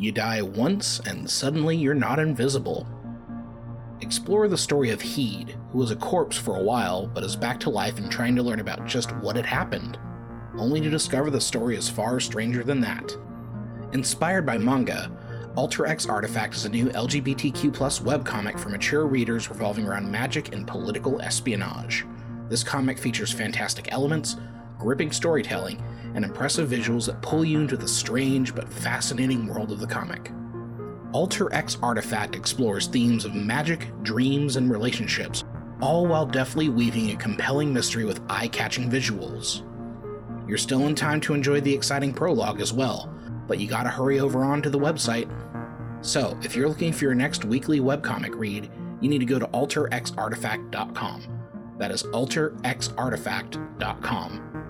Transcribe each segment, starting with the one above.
You die once and suddenly you're not invisible. Explore the story of Heed, who was a corpse for a while but is back to life and trying to learn about just what had happened, only to discover the story is far stranger than that. Inspired by manga, Alter X Artifact is a new LGBTQ webcomic for mature readers revolving around magic and political espionage. This comic features fantastic elements, gripping storytelling, and impressive visuals that pull you into the strange but fascinating world of the comic. Alter X Artifact explores themes of magic, dreams, and relationships, all while deftly weaving a compelling mystery with eye catching visuals. You're still in time to enjoy the exciting prologue as well, but you gotta hurry over on to the website. So, if you're looking for your next weekly webcomic read, you need to go to alterxartifact.com. That is alterxartifact.com.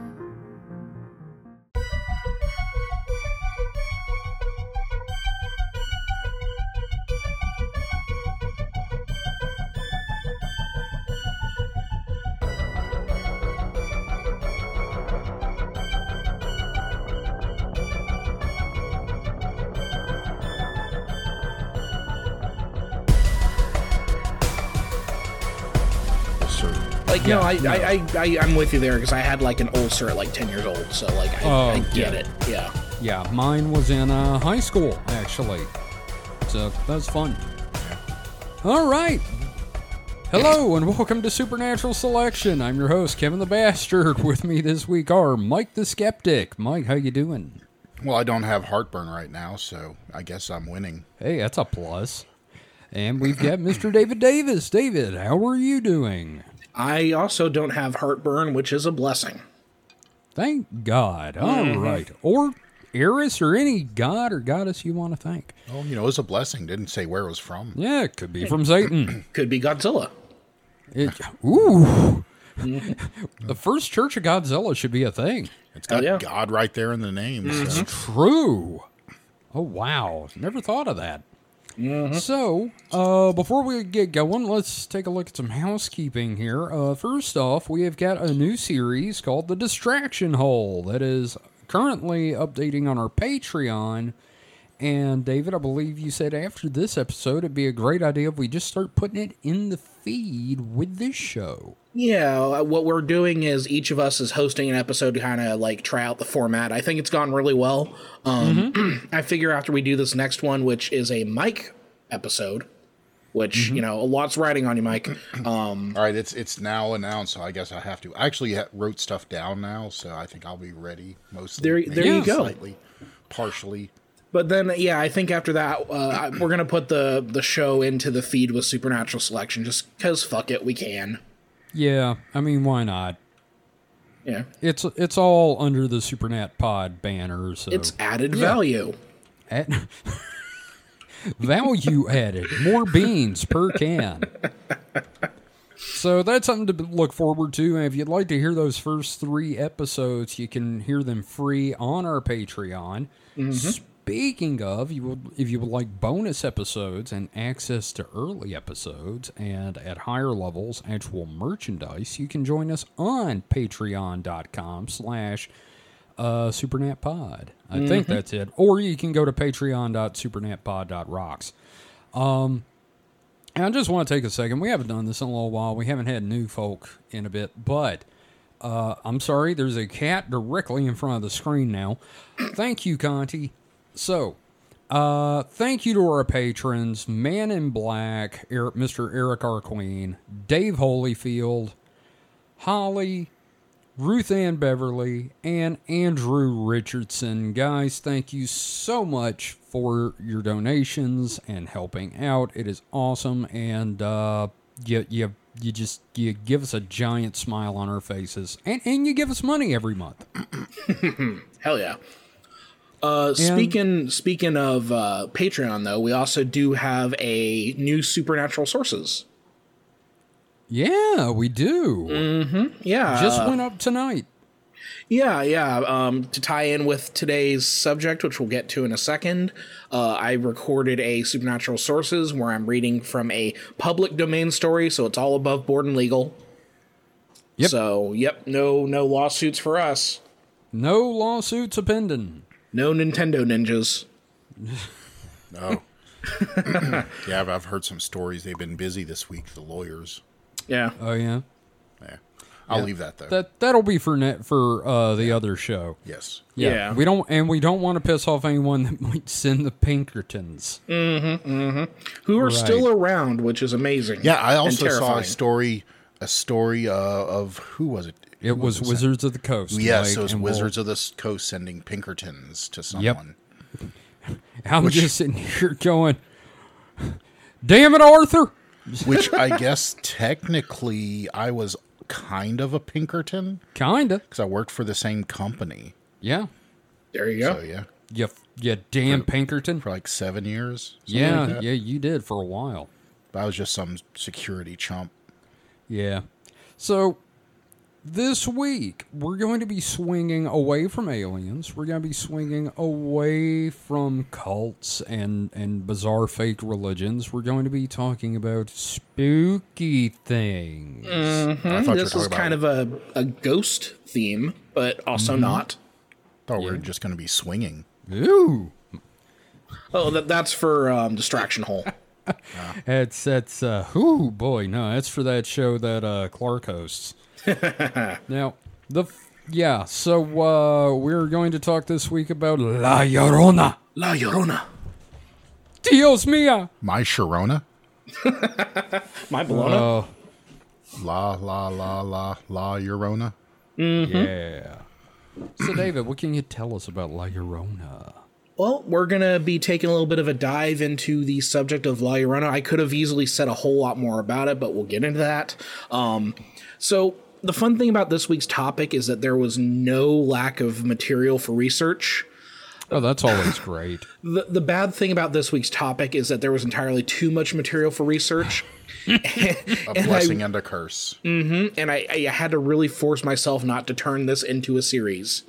Like, no, I, I, I, I, I'm with you there because I had like an ulcer at like 10 years old. So, like, I, Oh, I get yeah. it. Yeah. Yeah, mine was in uh, high school, actually. So that was fun. All right. Hello and welcome to Supernatural Selection. I'm your host, Kevin the Bastard. With me this week are Mike the Skeptic. Mike, how you doing? Well, I don't have heartburn right now, so I guess I'm winning. Hey, that's a plus. And we've got Mr. David Davis. David, how are you doing? I also don't have heartburn, which is a blessing. Thank God. All mm-hmm. right, Or Eris or any god or goddess you want to thank. Well, you know, it was a blessing. Didn't say where it was from. Yeah, it could be from Satan. Could be Godzilla. It, ooh. the first Church of Godzilla should be a thing. It's got oh, yeah. God right there in the name. So. True. Oh, wow. Never thought of that. So, uh, before we get going, let's take a look at some housekeeping here. Uh, first off, we have got a new series called The Distraction Hole that is currently updating on our Patreon. And, David, I believe you said after this episode, it'd be a great idea if we just start putting it in the feed with this show. Yeah, uh, what we're doing is each of us is hosting an episode to kind of like try out the format. I think it's gone really well. Um, I figure after we do this next one, which is a Mike episode, which you know a lot's riding on you, Mike. Um, All right, it's it's now announced, so I guess I have to. I actually wrote stuff down now, so I think I'll be ready mostly. There- there you go. Slightly, partially. but then, yeah, I think after that, uh, we're gonna put the the show into the feed with Supernatural Selection, just because fuck it, we can. Yeah, I mean, why not? Yeah, It's it's all under the Supernat Pod banner, so it's added value. At- value added, more beans per can. So that's something to look forward to. And if you'd like to hear those first three episodes, you can hear them free on our Patreon. Mm-hmm. Speaking of, you would, if you would like bonus episodes and access to early episodes and at higher levels, actual merchandise, you can join us on patreon.com slash uh, supernatpod. I think that's it. Or you can go to patreon.supernatpod.rocks. Um, and I just want to take a second. We haven't done this in a little while. We haven't had new folk in a bit, but uh, I'm sorry. There's a cat directly in front of the screen now. Thank you, Conti. So, uh, thank you to our patrons, Man in Black, Eric, Mr. Eric R. Queen, Dave Holyfield, Holly, Ruth Ann Beverly, and Andrew Richardson. Guys, thank you so much for your donations and helping out. It is awesome, and uh, you you you just you give us a giant smile on our faces, and and you give us money every month. Hell yeah. Uh, speaking speaking of uh, Patreon, though, we also do have a new supernatural sources. Yeah, we do. Yeah, Just went up tonight. Yeah, yeah. Um, to tie in with today's subject, which we'll get to in a second, uh, I recorded a supernatural sources where I'm reading from a public domain story, so it's all above board and legal. Yep. So, yep, no, no lawsuits for us. No lawsuits pending. No Nintendo ninjas. No. yeah, I've, I've heard some stories. They've been busy this week. The lawyers. Yeah. Oh yeah. Yeah. I'll leave that though. That that'll be for net for uh, the other show. yes. Yeah. Yeah. We don't and we don't want to piss off anyone that might send the Pinkertons. Mm-hmm. Who are Right. still around, which is amazing. Yeah, I also saw a story. A story uh, of who was it? It was Wizards of the Coast. Yes, Mike, it was and we'll- Wizards of the Coast sending Pinkertons to someone. I'm just sitting here going, "Damn it, Arthur!" Which I guess technically I was kind of a Pinkerton Kinda. because I worked for the same company. Yeah. There you go. So yeah, You you damn Pinkerton. for like seven years. Yeah, like yeah, you did for a while. But I was just some security chump. Yeah. So this week we're going to be swinging away from aliens. We're going to be swinging away from cults and and bizarre fake religions. We're going to be talking about spooky things. I thought you were This is kind about, of a, a ghost theme, but also Mm-hmm. not. thought we're just going to be swinging. Ooh. Oh, that, that's for um, Distraction Hole. It's that's uh ooh boy, no, that's for that show that uh Clark hosts. now, the yeah, so uh we're going to talk this week about La Llorona. La Llorona. Dios mia. My Sharona? My Bologna. Oh, La, la, la, la, la, Eurona? yeah. So David, what can you tell us about La Llorona? Well, we're going to be taking a little bit of a dive into the subject of La Llorona. I could have easily said a whole lot more about it, but we'll get into that. Um, so, the fun thing about this week's topic is that there was no lack of material for research. Oh, that's always great. The, the bad thing about this week's topic is that there was entirely too much material for research. A blessing and a curse. Mm-hmm. and I, I had to really force myself not to turn this into a series.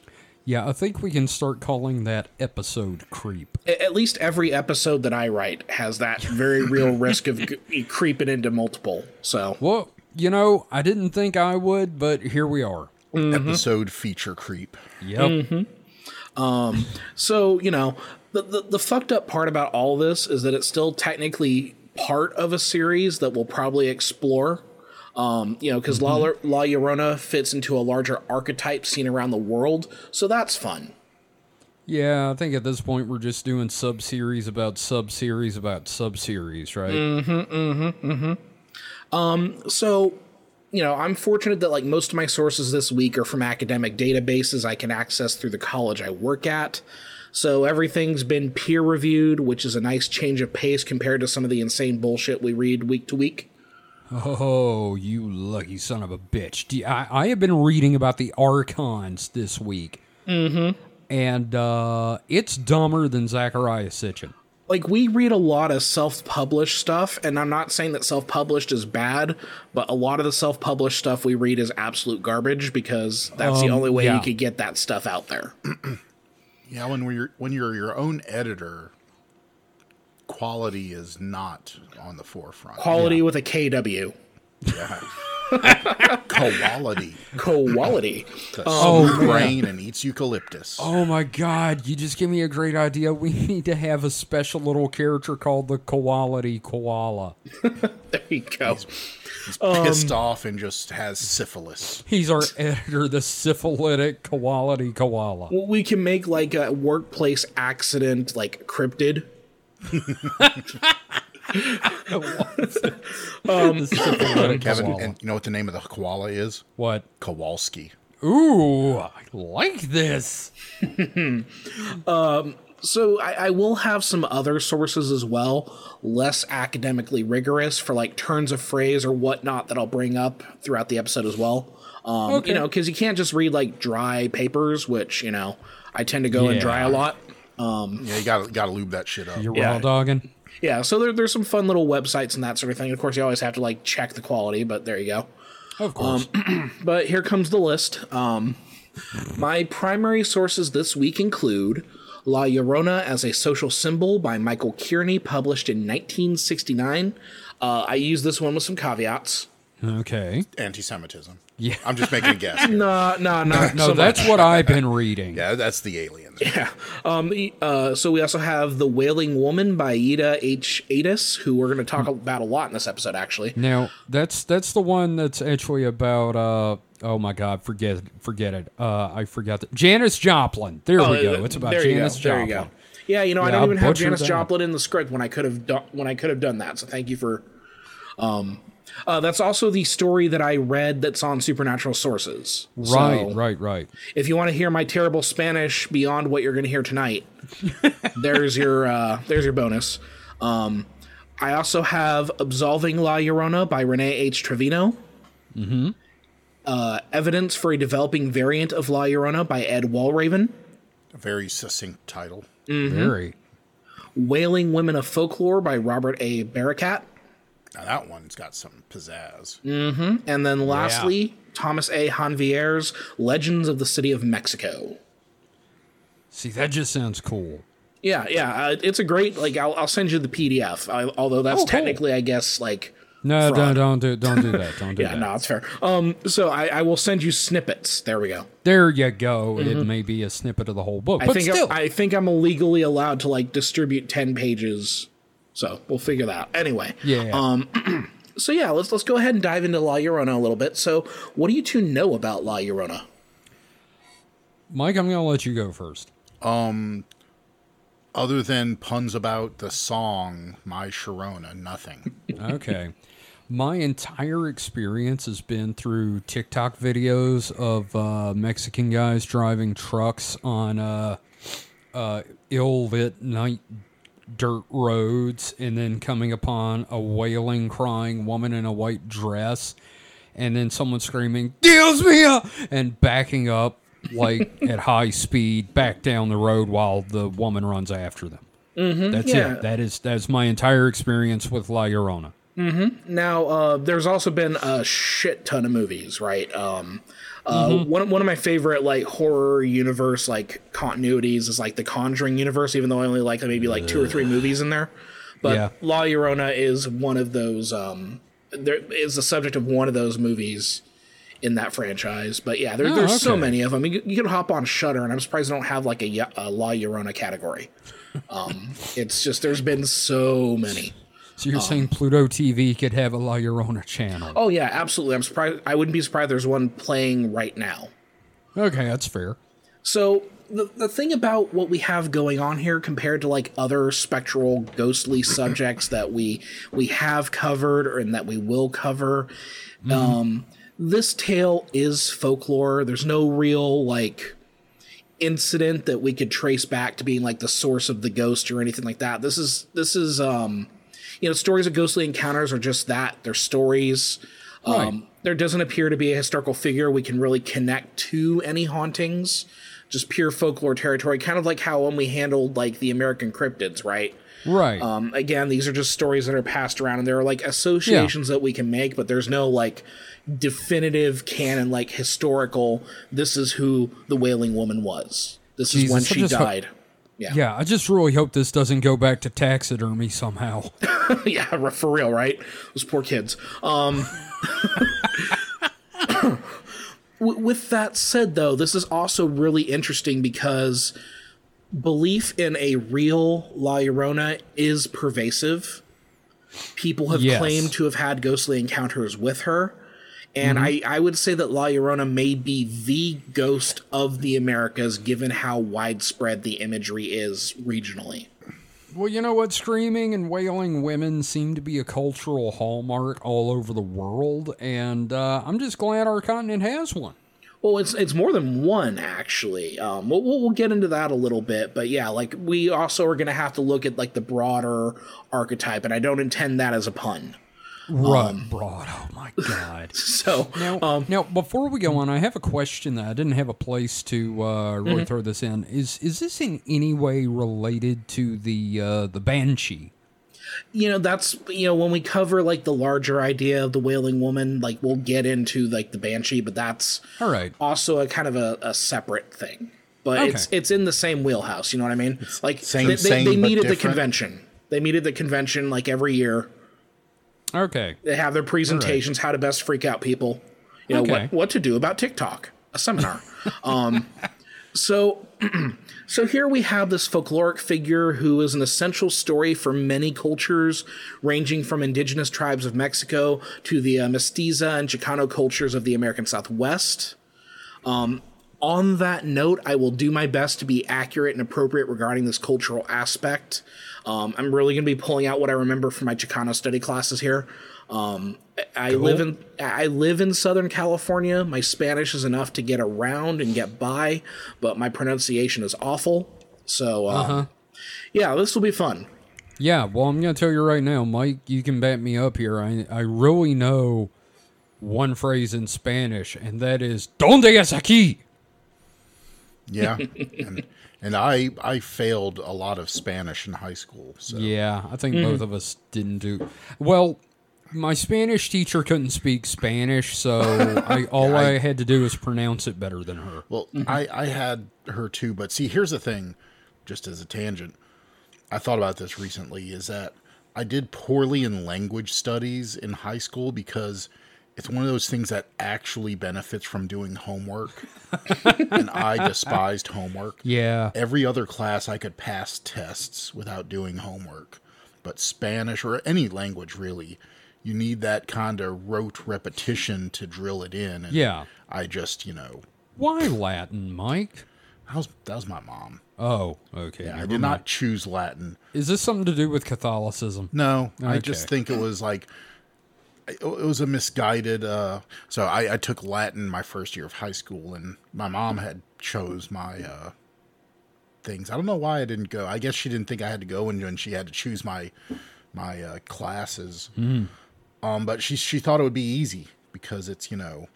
Yeah, I think we can start calling that episode creep. At least every episode that I write has that very real risk of g- creeping into multiple. So, Well, you know, I didn't think I would, but here we are. Mm-hmm. Episode feature creep. Yep. Mm-hmm. Um. so you know, the, the the fucked up part about all this is that it's still technically part of a series that we'll probably explore. Um, you know, because mm-hmm. La, La Llorona fits into a larger archetype seen around the world, so that's fun. Yeah, I think at this point we're just doing sub series about sub series about sub series, right? So you know i'm fortunate that like most of my sources this week are from academic databases i can access through the college i work at so everything's been peer reviewed which is a nice change of pace compared to some of the insane bullshit we read week to week Oh, you lucky son of a bitch. You- I, I have been reading about the Archons this week. Mm-hmm. And uh, it's dumber than Zecharia Sitchin. Like we read a lot of self-published stuff and i'm not saying that self-published is bad but a lot of the self-published stuff we read is absolute garbage because that's the Um, only way yeah. you could get that stuff out there Yeah, when we're when you're your own editor, quality is not on the forefront. quality with a kw Quality. quality The Oh, smooth man. brain and eats eucalyptus. Oh my god, you just gave me a great idea. We need to have a special little character called the Quality Koala. there you go He's um, pissed off and just has syphilis. He's our editor, the syphilitic Quality Koala. Well, we can make like a workplace accident like cryptid. Um, the syphilitic Kevin, koala. and you know what the name of the koala is? what? Kowalski. Ooh, I like this. Um, so I, I will have some other sources as well, less academically rigorous for like turns of phrase or whatnot that I'll bring up throughout the episode as well. Um, Okay. You know, because you can't just read like dry papers, which you know I tend to go and dry a lot. Um, yeah, you gotta gotta lube that shit up. You're Yeah. raw dogging. Yeah, so there, there's some fun little websites and that sort of thing. Of course, you always have to like check the quality, but there you go. Of course. But here comes the list. Um, my primary sources this week include La Llorona as a Social Symbol by Michael Kearney, published in 1969. Uh, I use this one with some caveats. okay. Anti-Semitism. Yeah. I'm just making a guess. here. No, no, no. No, that's what I've been reading. Yeah, that's the aliens. Yeah. Um, uh, so we also have The Wailing Woman by Ida H. Addis, who we're going to talk about a lot in this episode, actually. Now that's that's the one that's actually about uh oh my god forget forget it uh I forgot the Janis Joplin there we go it's about Oh, there Janis go. There you go. Yeah, you know, I Yeah, don't I even have butchered Janis that. Joplin in the script when I could have done when I could have done that. So thank you for. Um, uh, that's also the story that I read that's on Supernatural Sources. right So, right right If you want to hear my terrible Spanish beyond what you're going to hear tonight, there's your uh, there's your bonus. Um, I also have Absolving La Llorona by Renee H. Trevino. Mm-hmm. Uh, Evidence for a Developing Variant of La Llorona by Ed Walraven. A very succinct title. Mm-hmm. very Wailing Women of Folklore by Robert A. Barakat. Now that one's got some pizzazz. And then lastly, Thomas A. Hanvier's Legends of the City of Mexico. see that just sounds cool Yeah, yeah, uh, it's a great like. I'll, I'll send you the PDF. I, although that's Oh, cool. technically, I guess, like. no don't don't do don't do that don't do that. Yeah, that no, it's fair. Um, so I, I will send you snippets. There we go. there you go it may be a snippet of the whole book Mm-hmm. I but think still I think I'm illegally allowed to like distribute ten pages. So we'll figure that out. Anyway. yeah Um, So yeah, let's let's go ahead and dive into La Llorona a little bit. So, what do you two know about La Llorona? Mike I'm gonna let you go first Um, Other than puns about the song My Sharona, nothing. okay. My entire experience has been through TikTok videos of uh, Mexican guys driving trucks on uh, uh, ill lit night dirt roads and then coming upon a wailing, crying woman in a white dress and then someone screaming, Dios mio! and backing up like at high speed back down the road while the woman runs after them. Mm-hmm, That's yeah. it. That is that's my entire experience with La Llorona. Now, uh, there's also been a shit ton of movies, right? Um, uh, Mm-hmm. one one of my favorite like horror universe like continuities is like the Conjuring universe, even though I only like maybe like two or three movies in there. But Yeah. La Llorona is one of those. Um, there is the subject of one of those movies in that franchise. But yeah, there, Oh, there's so many of them. You, you can hop on Shudder, and I'm surprised they don't have like a, a La Llorona category. Um, it's just there's been so many. So you're saying Pluto TV could have a La Llorona channel? Oh yeah, absolutely. I'm surprised. I wouldn't be surprised. There's one playing right now. Okay, that's fair. So the the thing about what we have going on here compared to like other spectral ghostly subjects that we we have covered or and that we will cover, um, this tale is folklore. There's no real like incident that we could trace back to being like the source of the ghost or anything like that. This is this is um you know stories of ghostly encounters are just that. They're stories. Right. Um, there doesn't appear to be a historical figure we can really connect to any hauntings. Just pure folklore territory, kind of like how when we handled like the American cryptids, right? Right. Um, again, these are just stories that are passed around, and there are like associations that we can make, but there's no like definitive canon, like historical. This is who the Wailing Woman was. This is when she just ho- died. Yeah, yeah, I just really hope this doesn't go back to taxidermy somehow. yeah, for real, right? Those poor kids. Um, with that said, though, this is also really interesting because belief in a real La Llorona is pervasive. People have Yes. claimed to have had ghostly encounters with her. And I, I would say that La Llorona may be the ghost of the Americas, given how widespread the imagery is regionally. well, you know what? Screaming and wailing women seem to be a cultural hallmark all over the world, and uh, I'm just glad our continent has one. Well, it's it's more than one actually. Um, we'll, we'll we'll get into that a little bit, but yeah, like we also are going to have to look at like the broader archetype, and I don't intend that as a pun. Right, broad. Oh my god. So Now, um, now, before we go on, I have a question that I didn't have a place to uh, really Mm-hmm. throw this in. Is is this in any way related to the uh, the banshee? you know that's you know when we cover like the larger idea of the wailing woman, like we'll get into like the banshee, but that's All right. also a kind of a, a separate thing. But Okay. it's it's in the same wheelhouse. You know what I mean? like same- they, they, same, they but meet at the convention. They meet at the convention like every year. Okay. They have their presentations, how to best freak out people. You know Okay. what what to do about TikTok, a seminar. um, so so here we have this folkloric figure who is an essential story for many cultures, ranging from indigenous tribes of Mexico to the uh, Mestiza and Chicano cultures of the American Southwest. Um, on that note, I will do my best to be accurate and appropriate regarding this cultural aspect. Um, I'm really going to be pulling out what I remember from my Chicano study classes here. Um, I live in I live in Southern California. My Spanish is enough to get around and get by, but my pronunciation is awful. So, um, yeah, this will be fun. Yeah, well, I'm going to tell you right now, Mike, you can back me up here. I, I really know one phrase in Spanish, and that is, ¿Dónde es aquí? Yeah, and, and I I failed a lot of Spanish in high school. So Yeah, I think mm-hmm. both of us didn't do well. My Spanish teacher couldn't speak Spanish, so I, all I, had to do was pronounce it better than her. Well, mm-hmm. I, I had her too, but see, here's the thing, just as a tangent, I thought about this recently is that I did poorly in language studies in high school because it's one of those things that actually benefits from doing homework. and I despised homework. Yeah, Every other class I could pass tests without doing homework. But Spanish or any language really, you need that kind of rote repetition to drill it in. And Yeah. I just, you know, why Latin, Mike? that was, that was my mom. Oh, okay. Yeah, I did mind. not choose Latin. Is this something to do with Catholicism? No, I just think it was like it was a misguided. Uh, so I, I took Latin my first year of high school, and my mom had chose my uh, things. I don't know why I didn't go. I guess she didn't think I had to go, and, and she had to choose my my uh, classes. Um, but she she thought it would be easy because it's you know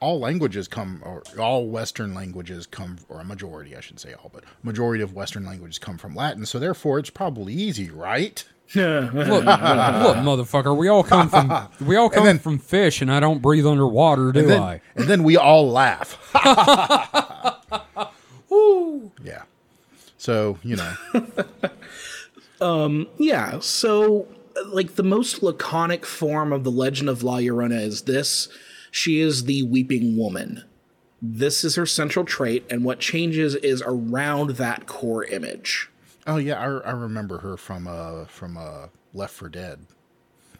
all languages come or all Western languages come or a majority I should say all, but majority of Western languages come from Latin. So therefore, it's probably easy, right? Look, look, motherfucker. We all come from we all come then- from fish, and I don't breathe underwater, do and then, I? and then we all laugh. Woo. yeah. So, you know, um. Yeah, so like the most laconic form of the legend of La Llorona is this she is the weeping woman. This is her central trait, and what changes is around that core image. Oh yeah, I, I remember her from uh from uh Left 4 Dead.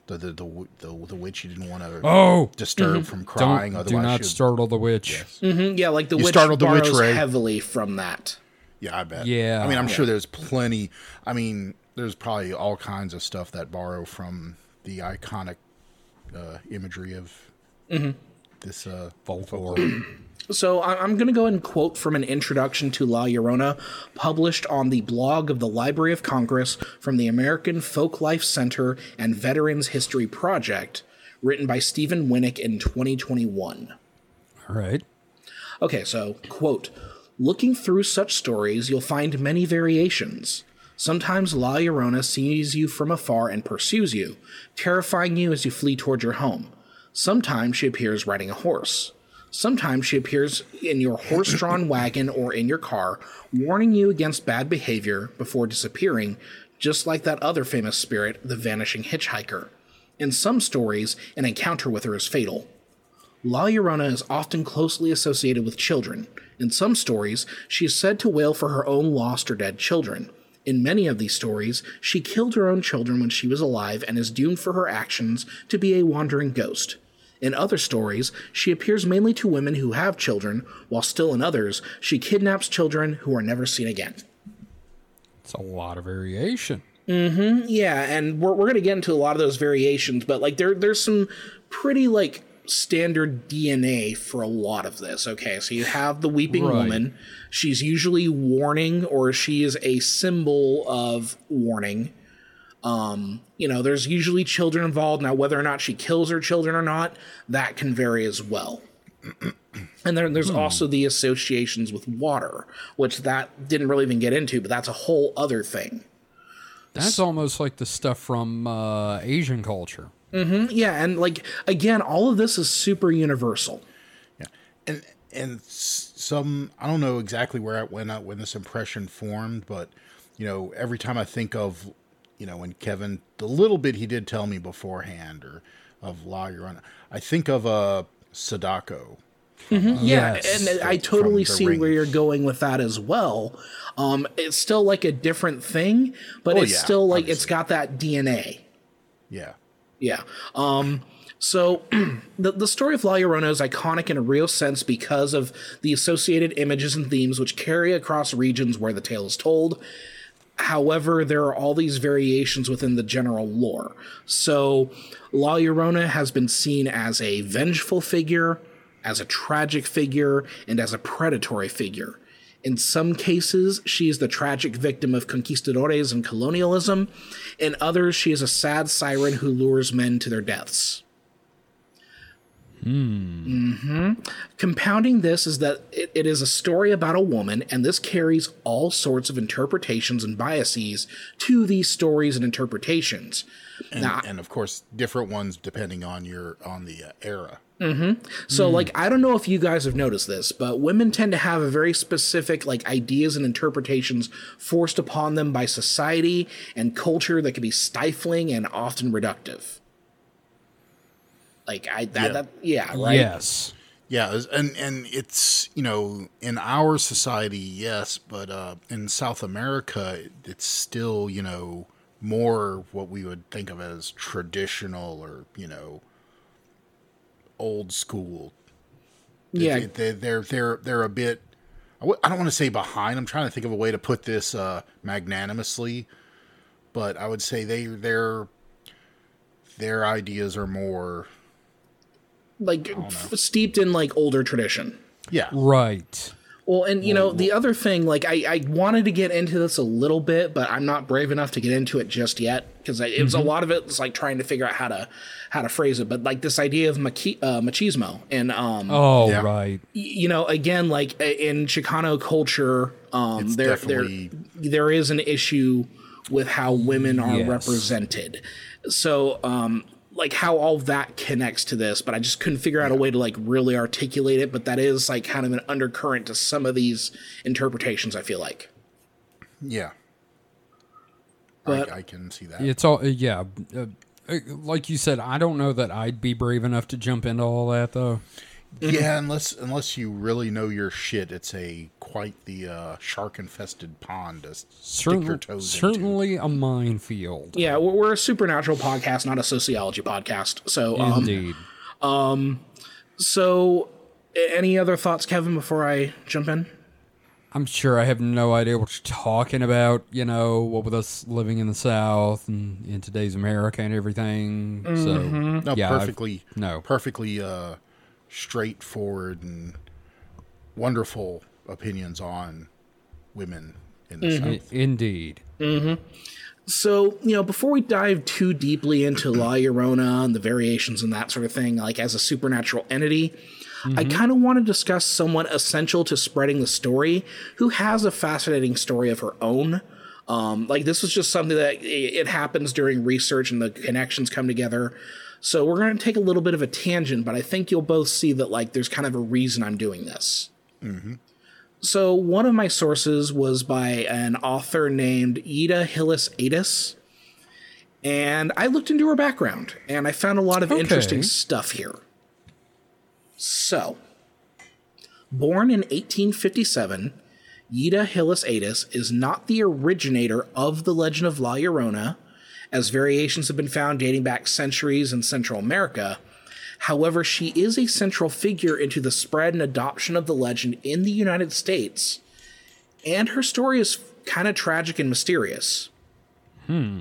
The the the the, the witch you didn't want to Oh, disturb from don't crying. do otherwise, not startle the witch. Mhm, yeah, like the You witch startled the witch, Ray. heavily from that. Yeah, I bet. Yeah. I mean, I'm sure there's plenty. I mean, there's probably all kinds of stuff that borrow from the iconic uh, imagery of this uh, Folklore. So I'm going to go ahead and quote from an introduction to La Llorona, published on the blog of the Library of Congress from the American Folklife Center and Veterans History Project, written by Stephen Winick in 2021. All right. Okay, so, quote Looking through such stories, you'll find many variations. Sometimes La Llorona sees you from afar and pursues you, terrifying you as you flee toward your home. Sometimes she appears riding a horse. Sometimes she appears in your horse drawn wagon or in your car, warning you against bad behavior before disappearing, just like that other famous spirit, the vanishing hitchhiker. In some stories, an encounter with her is fatal. La Llorona is often closely associated with children. In some stories, she is said to wail for her own lost or dead children. In many of these stories, she killed her own children when she was alive and is doomed for her actions to be a wandering ghost. In other stories, she appears mainly to women who have children, while still in others, she kidnaps children who are never seen again. It's a lot of variation. Mhm. Yeah, and we're, we're gonna get into a lot of those variations, but like there there's some pretty like standard DNA for a lot of this. Okay, so you have the weeping Right. woman. She's usually warning or she is a symbol of warning. Um, you know, there's usually children involved. Now, whether or not she kills her children or not, that can vary as well. And then there's also the associations with water, which that didn't really even get into, but that's a whole other thing. That's almost like the stuff from uh, Asian culture. Mm-hmm, Yeah, and like again, all of this is super universal. Yeah, and and some I don't know exactly where I went out when this impression formed, but you know, every time I think of you know when Kevin the little bit he did tell me beforehand or of La Llorona, I think of a Sadako. Yeah, Yes. and I totally see Ring. where you're going with that as well. Um, it's still like a different thing, but Oh, it's yeah, still like it's got that DNA. Yeah. Yeah. Um, so the, the story of La Llorona is iconic in a real sense because of the associated images and themes which carry across regions where the tale is told. However, there are all these variations within the general lore. So, La Llorona has been seen as a vengeful figure, as a tragic figure, and as a predatory figure. In some cases, she is the tragic victim of conquistadores and colonialism. In others, she is a sad siren who lures men to their deaths. Hmm Compounding this is that it, it is a story about a woman, and this carries all sorts of interpretations and biases to these stories and interpretations. And, Now- and of course, different ones depending on your on the uh, era. So, like, I don't know if you guys have noticed this, but women tend to have a very specific, like, ideas and interpretations forced upon them by society and culture that can be stifling and often reductive. Like, I, that, Yeah. yeah, that, yeah right? Yes. Yeah, and and it's you know in our society, yes, but uh, in South America, it's still you know more what we would think of as traditional or you know old school. Yeah. It- they, they're they're they're a bit. I w- I don't want to say behind. I'm trying to think of a way to put this uh, magnanimously, but I would say they their their ideas are more. Like, f- steeped in, like, older tradition. Yeah, Right. Well, and you know, the other thing, like I, I wanted to get into this a little bit, but I'm not brave enough to get into it just yet because it was a lot of it was like trying to figure out how to how to phrase it. But like this idea of machi- uh, machismo and um, Oh, Yeah. right. you know, again, like uh, in Chicano culture, um, It's there definitely- there there is an issue with how women are Yes. represented. So, um, like how all that connects to this, but I just couldn't figure out a way to like really articulate it. But that is like kind of an undercurrent to some of these interpretations. I feel like. yeah. But- I, I can see that. It's all, uh, yeah. Uh, uh, like you said, I don't know that I'd be brave enough to jump into all that, though. Yeah, unless unless you really know your shit, it's a quite the uh, shark infested pond to stick your Certainly, toes into. certainly a minefield. Yeah, we're, we're a supernatural podcast, not a sociology podcast. So, um, Indeed. so any other thoughts, Kevin, before I jump in? I'm sure I have no idea what you're talking about, you know, what with us living in the South and in today's America and everything. So, No, yeah, I've- perfectly no. perfectly uh, straightforward and wonderful opinions on women in the I- South. indeed. Mm-hmm. So, you know, before we dive too deeply into La Llorona and the variations and that sort of thing, like as a supernatural entity, I mm-hmm. kind of want to discuss someone essential to spreading the story who has a fascinating story of her own. Um, like this was just something that i- it happens during research and the connections come together. So we're going to take a little bit of a tangent, but I think you'll both see that like there's kind of a reason I'm doing this. So one of my sources was by an author named Ida Hillis Addis. And I looked into her background and I found a lot of Okay. interesting stuff here. So, born in 1857, Ida Hillis Addis is not the originator of the legend of La Llorona, as variations have been found dating back centuries in Central America. However, she is a central figure into the spread and adoption of the legend in the United States, and her story is kind of tragic and mysterious. Hmm.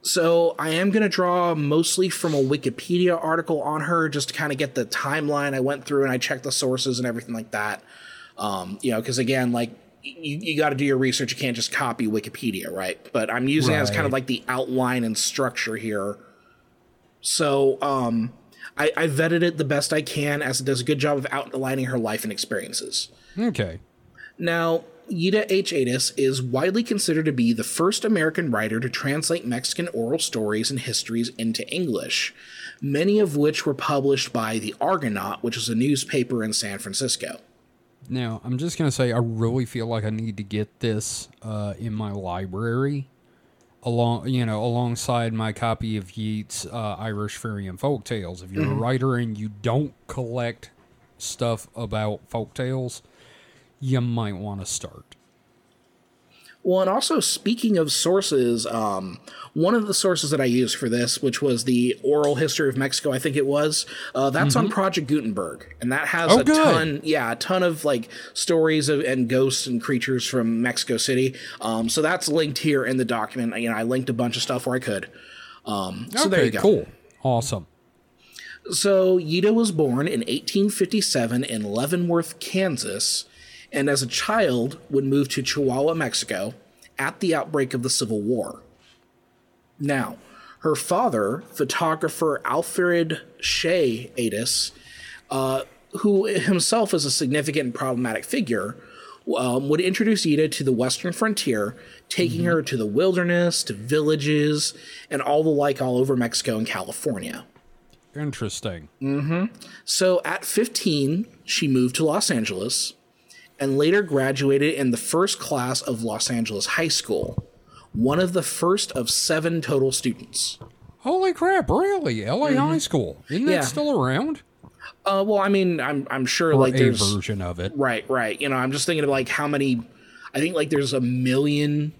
So I am going to draw mostly from a Wikipedia article on her just to kind of get the timeline I went through and I checked the sources and everything like that. Um, you know, because again, like you, you got to do your research. You can't just copy Wikipedia, right? But I'm using it as kind of like the outline and structure here. So um, I, I vetted it the best I can as it does a good job of outlining her life and experiences. Okay. Now, Ida H. Addis is widely considered to be the first American writer to translate Mexican oral stories and histories into English, many of which were published by the Argonaut, which is a newspaper in San Francisco. Now, I'm just going to say I really feel like I need to get this uh, in my library. Along you know alongside my copy of Yeats uh, Irish Fairy and Folk Tales. If you're a writer and you don't collect stuff about folk tales, you might want to start. Well, and also speaking of sources, um, one of the sources that I used for this, which was the oral history of Mexico, I think it was, uh, that's on Project Gutenberg, and that has Oh, a good. ton, yeah, a ton of like stories of and ghosts and creatures from Mexico City. Um, so that's linked here in the document. You know, I linked a bunch of stuff where I could. Um, so there you go. cool, awesome. So Yida was born in 1857 in Leavenworth, Kansas, and as a child would move to Chihuahua, Mexico at the outbreak of the Civil War. Now, her father, photographer Alfred Shea Addis, uh, who himself is a significant and problematic figure, um, would introduce Ida to the western frontier, taking her to the wilderness, to villages, and all the like all over Mexico and California. Interesting. So at 15, she moved to Los Angeles and later graduated in the first class of Los Angeles High School, one of the first of seven total students. Holy crap! Really, LA High School isn't Mm-hmm. Yeah. that still around? Uh, well, I mean, I'm I'm sure Or like a there's version of it. right, right. You know, I'm just thinking of like how many. I think like there's a million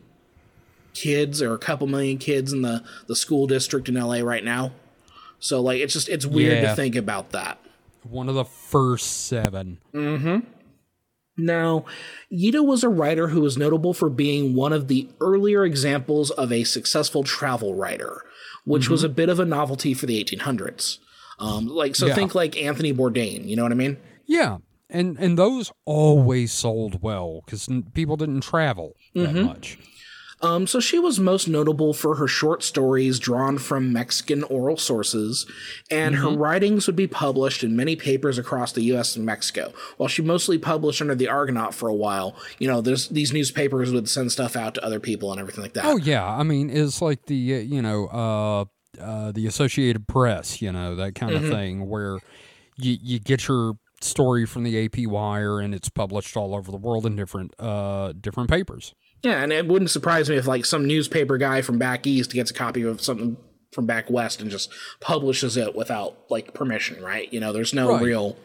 kids or a couple million kids in the the school district in LA right now. So like it's just it's weird Yeah. to think about that. One of the first seven. Now, Yida was a writer who was notable for being one of the earlier examples of a successful travel writer, which was a bit of a novelty for the 1800s. Um, like, so Yeah. think like Anthony Bourdain, you know what I mean? Yeah, and and those always sold well because people didn't travel that Mm-hmm. much. Um, so she was most notable for her short stories drawn from Mexican oral sources, and her writings would be published in many papers across the U.S. and Mexico. While she mostly published under the Argonaut for a while, you know, there's these newspapers would send stuff out to other people and everything like that. Oh yeah, I mean it's like the uh, you know uh, uh, the Associated Press, you know that kind Mm-hmm. of thing where you you get your story from the AP Wire and it's published all over the world in different uh different papers. Yeah, and it wouldn't surprise me if like some newspaper guy from back east gets a copy of something from back west and just publishes it without like permission, right? You know, there's no Right. real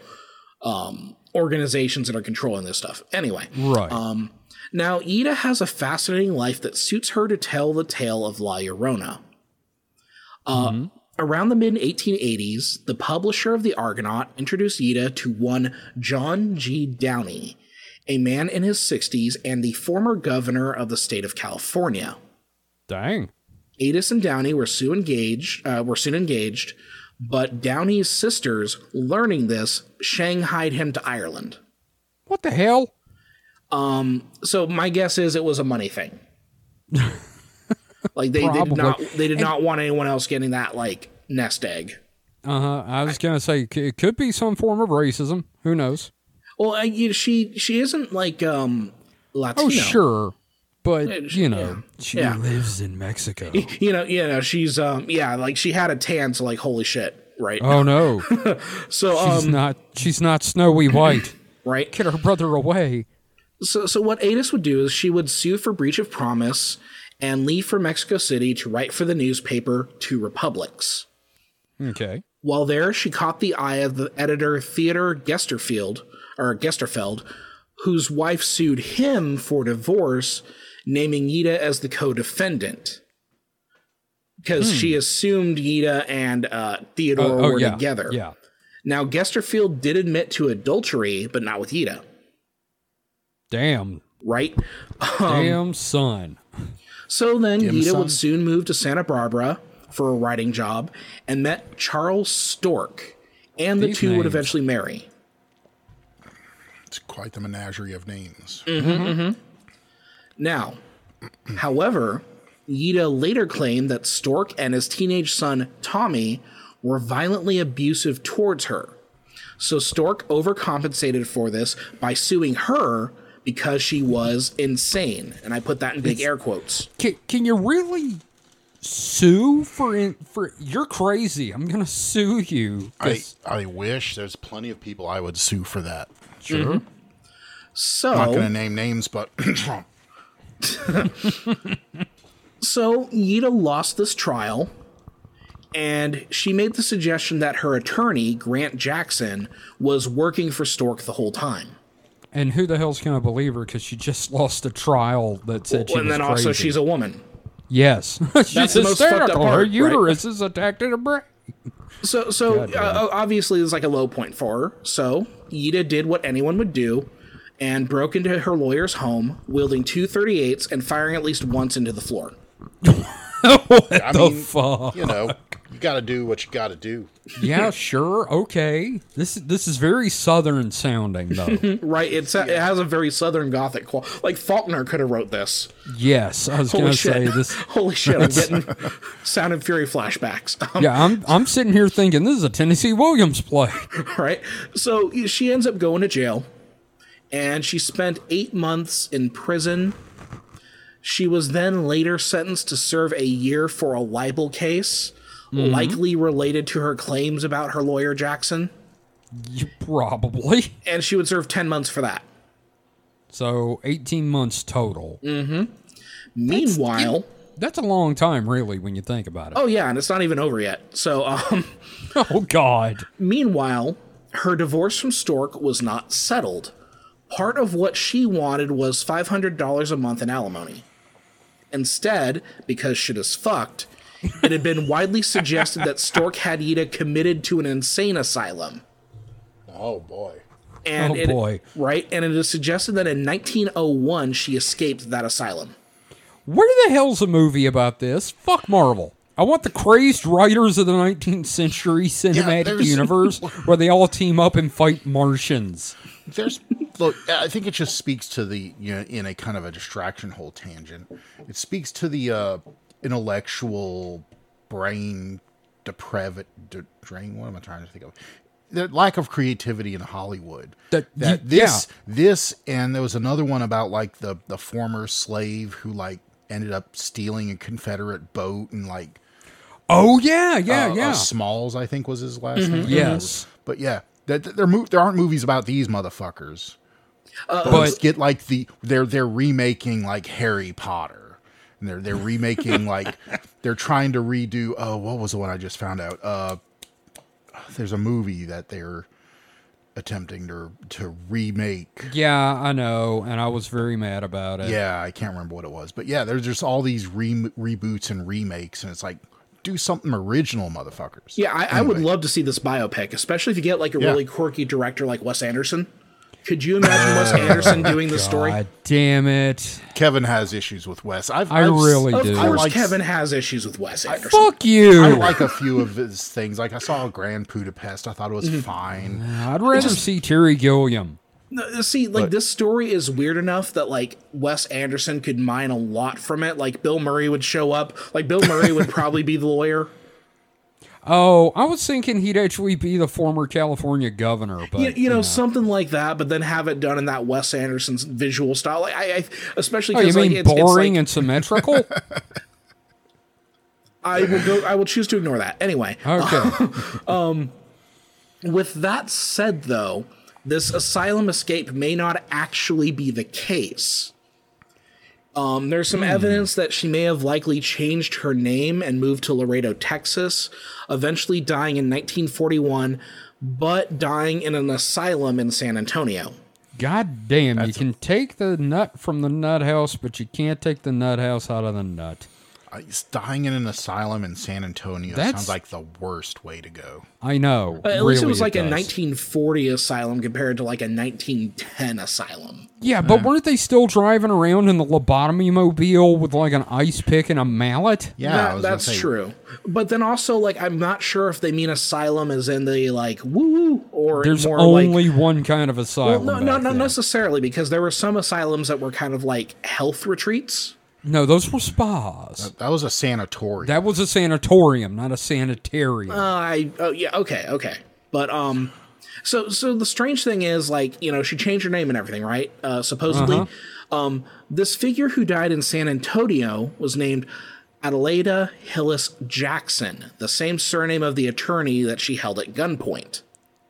um organizations that are controlling this stuff. Anyway, Right. um now Ida has a fascinating life that suits her to tell the tale of La Llorona. Uh Around the mid 1880s, the publisher of the Argonaut introduced Ida to one John G. Downey, a man in his 60s and the former governor of the state of California. Dang. Addis and Downey were soon engaged. Uh, were soon engaged, but Downey's sisters, learning this, shanghaied him to Ireland. What the hell? Um, so my guess is it was a money thing. like they, they did not they did not want anyone else getting that like nest egg. Uh huh. I was gonna say it could be some form of racism. Who knows? Well, I, you, she she isn't like um Latino. Oh sure, but you know yeah. she Yeah. lives in Mexico. You know, you know, she's um yeah, like she had a tan, so like holy shit, right? Oh no, so she's um not. She's not snowy white. right. Get her brother away. So, so what Addis would do is she would sue for breach of promise and leave for Mexico City to write for the newspaper Two Republics. Okay. While there, she caught the eye of the editor Theodore Gesterfield or Gesterfeld, whose wife sued him for divorce, naming Yida as the co-defendant. Because she assumed Yida and uh, Theodore Oh were yeah. together. Yeah. Now, Gesterfield did admit to adultery, but not with Yida, Damn. right? Damn son. So then Dim Yida sum. would soon move to Santa Barbara for a writing job and met Charles Storke, and the These two would eventually marry. It's quite the menagerie of names. Mm-hmm, mm-hmm. Now, however, Yida later claimed that Storke and his teenage son Tommy were violently abusive towards her. So Storke overcompensated for this by suing her because she was insane. And I put that in big air quotes. Can, can you really sue for in, for you're crazy? I'm gonna sue you. I, 'cause- I wish there's plenty of people I would sue for that. Sure. So Not going to name names, but Trump. So Yida lost this trial, and she made the suggestion that her attorney, Grant Jackson, was working for Storke the whole time. And who the hell's going to believe her? Because she just lost a trial that said she and was then also she's a woman. Yes, she's the most fucked up hysterical. Her part, right? uterus is attacked in her brain. So, so uh, obviously, it's like a low point for her. So, Yida did what anyone would do and broke into her lawyer's home, wielding two 38s and firing at least once into the floor. what I the mean, fuck? you know, you got to do what you got to do. yeah, sure, okay. This this is very southern sounding though. Right? It's a, it has a very Southern Gothic quality. Like Faulkner could have wrote this. yes, I was going Holy to say shit! this. Holy shit! I'm getting Sound and Fury flashbacks. Um, Yeah, I'm I'm sitting here thinking this is a Tennessee Williams play. right? So she ends up going to jail, and she spent eight months in prison. She was then later sentenced to serve a year for a libel case, likely related to her claims about her lawyer Jackson, You probably. and she would serve 10 months for that. So 18 months total. Mhm meanwhile, That's a long time, really, when you think about it. oh yeah, and it's not even over yet. So, um, Oh God. Meanwhile, her divorce from Storke was not settled. Part of what she wanted was $500 a month in alimony. Instead, because shit is fucked, it had been widely suggested that Storke had Yida committed to an insane asylum. Oh boy. And Oh, it, boy. Right? And it is suggested that in 1901 she escaped that asylum. Where the hell's a movie about this? Fuck Marvel. I want the crazed writers of the 19th century cinematic there's- universe where they all team up and fight Martians. There's look. I think it just speaks to the you know in a kind of a distraction hole tangent. It speaks to the uh, intellectual brain depravit de, drain. What am I trying to think of? The lack of creativity in Hollywood. That- that you- this this and there was another one about like the the former slave who like ended up stealing a Confederate boat and like Oh yeah, yeah, uh, yeah. uh, Smalls, I think was his last name. Yes. but yeah, that that there mo- there aren't movies about these motherfuckers. but Let's get like the they're they're remaking like Harry Potter, and they're they're remaking like they're trying to redo. Oh, what was the one I just found out? Uh, there's a movie that they're attempting to to remake. yeah, I know, and I was very mad about it. Yeah, I can't remember what it was, but yeah, there's just all these re- reboots and remakes, and it's like do something original, motherfuckers. Yeah, I, I would love to see this biopic, especially if you get like a Yeah. really quirky director like Wes Anderson. Could you imagine Wes Anderson doing the story? God damn it. Kevin has issues with Wes. I've, I I've- really Of do. course, like- Kevin has issues with Wes Anderson. Fuck you. I like a few of his things. Like I saw Grand Budapest. I thought it was Mm-hmm. fine. I'd rather see Terry Gilliam. No, See, like this story is weird enough that like Wes Anderson could mine a lot from it. Like Bill Murray would show up. Like Bill Murray would probably be the lawyer. Oh, I was thinking he'd actually be the former California governor, but You, you know, something like that, but then have it done in that Wes Anderson's visual style. Like I, I especially Oh, you because like mean it's, it's boring like, and symmetrical? I will go. I will choose to ignore that anyway. Okay. Um, with that said, though, this asylum escape may not actually be the case. Um, there's some evidence that she may have likely changed her name and moved to Laredo, Texas, eventually dying in 1941, but dying in an asylum in San Antonio. God damn, you can take the nut from the nut house, but you can't take the nut house out of the nut. Uh, dying in an asylum in San Antonio. That's- sounds like the worst way to go. I know. Uh, At least it really was like a 1940 asylum compared to like a 1910 asylum. Yeah, but weren't they still driving around in the lobotomy mobile with like an ice pick and a mallet? Yeah, That- that's say, true. But then also, like, I'm not sure if they mean asylum as in the like woo woo or There's more like only one kind of Well, asylum. no, no, not then. necessarily, because there were some asylums that were kind of like health retreats. No, those were spas. That was a sanatorium. That was a sanatorium, not a sanitarium. Uh, I oh yeah, okay, okay. But um, so so the strange thing is like you know she changed her name and everything, right? Uh, supposedly, Uh-huh. um, this figure who died in San Antonio was named Adelaida Hillis Jackson, the same surname of the attorney that she held at gunpoint.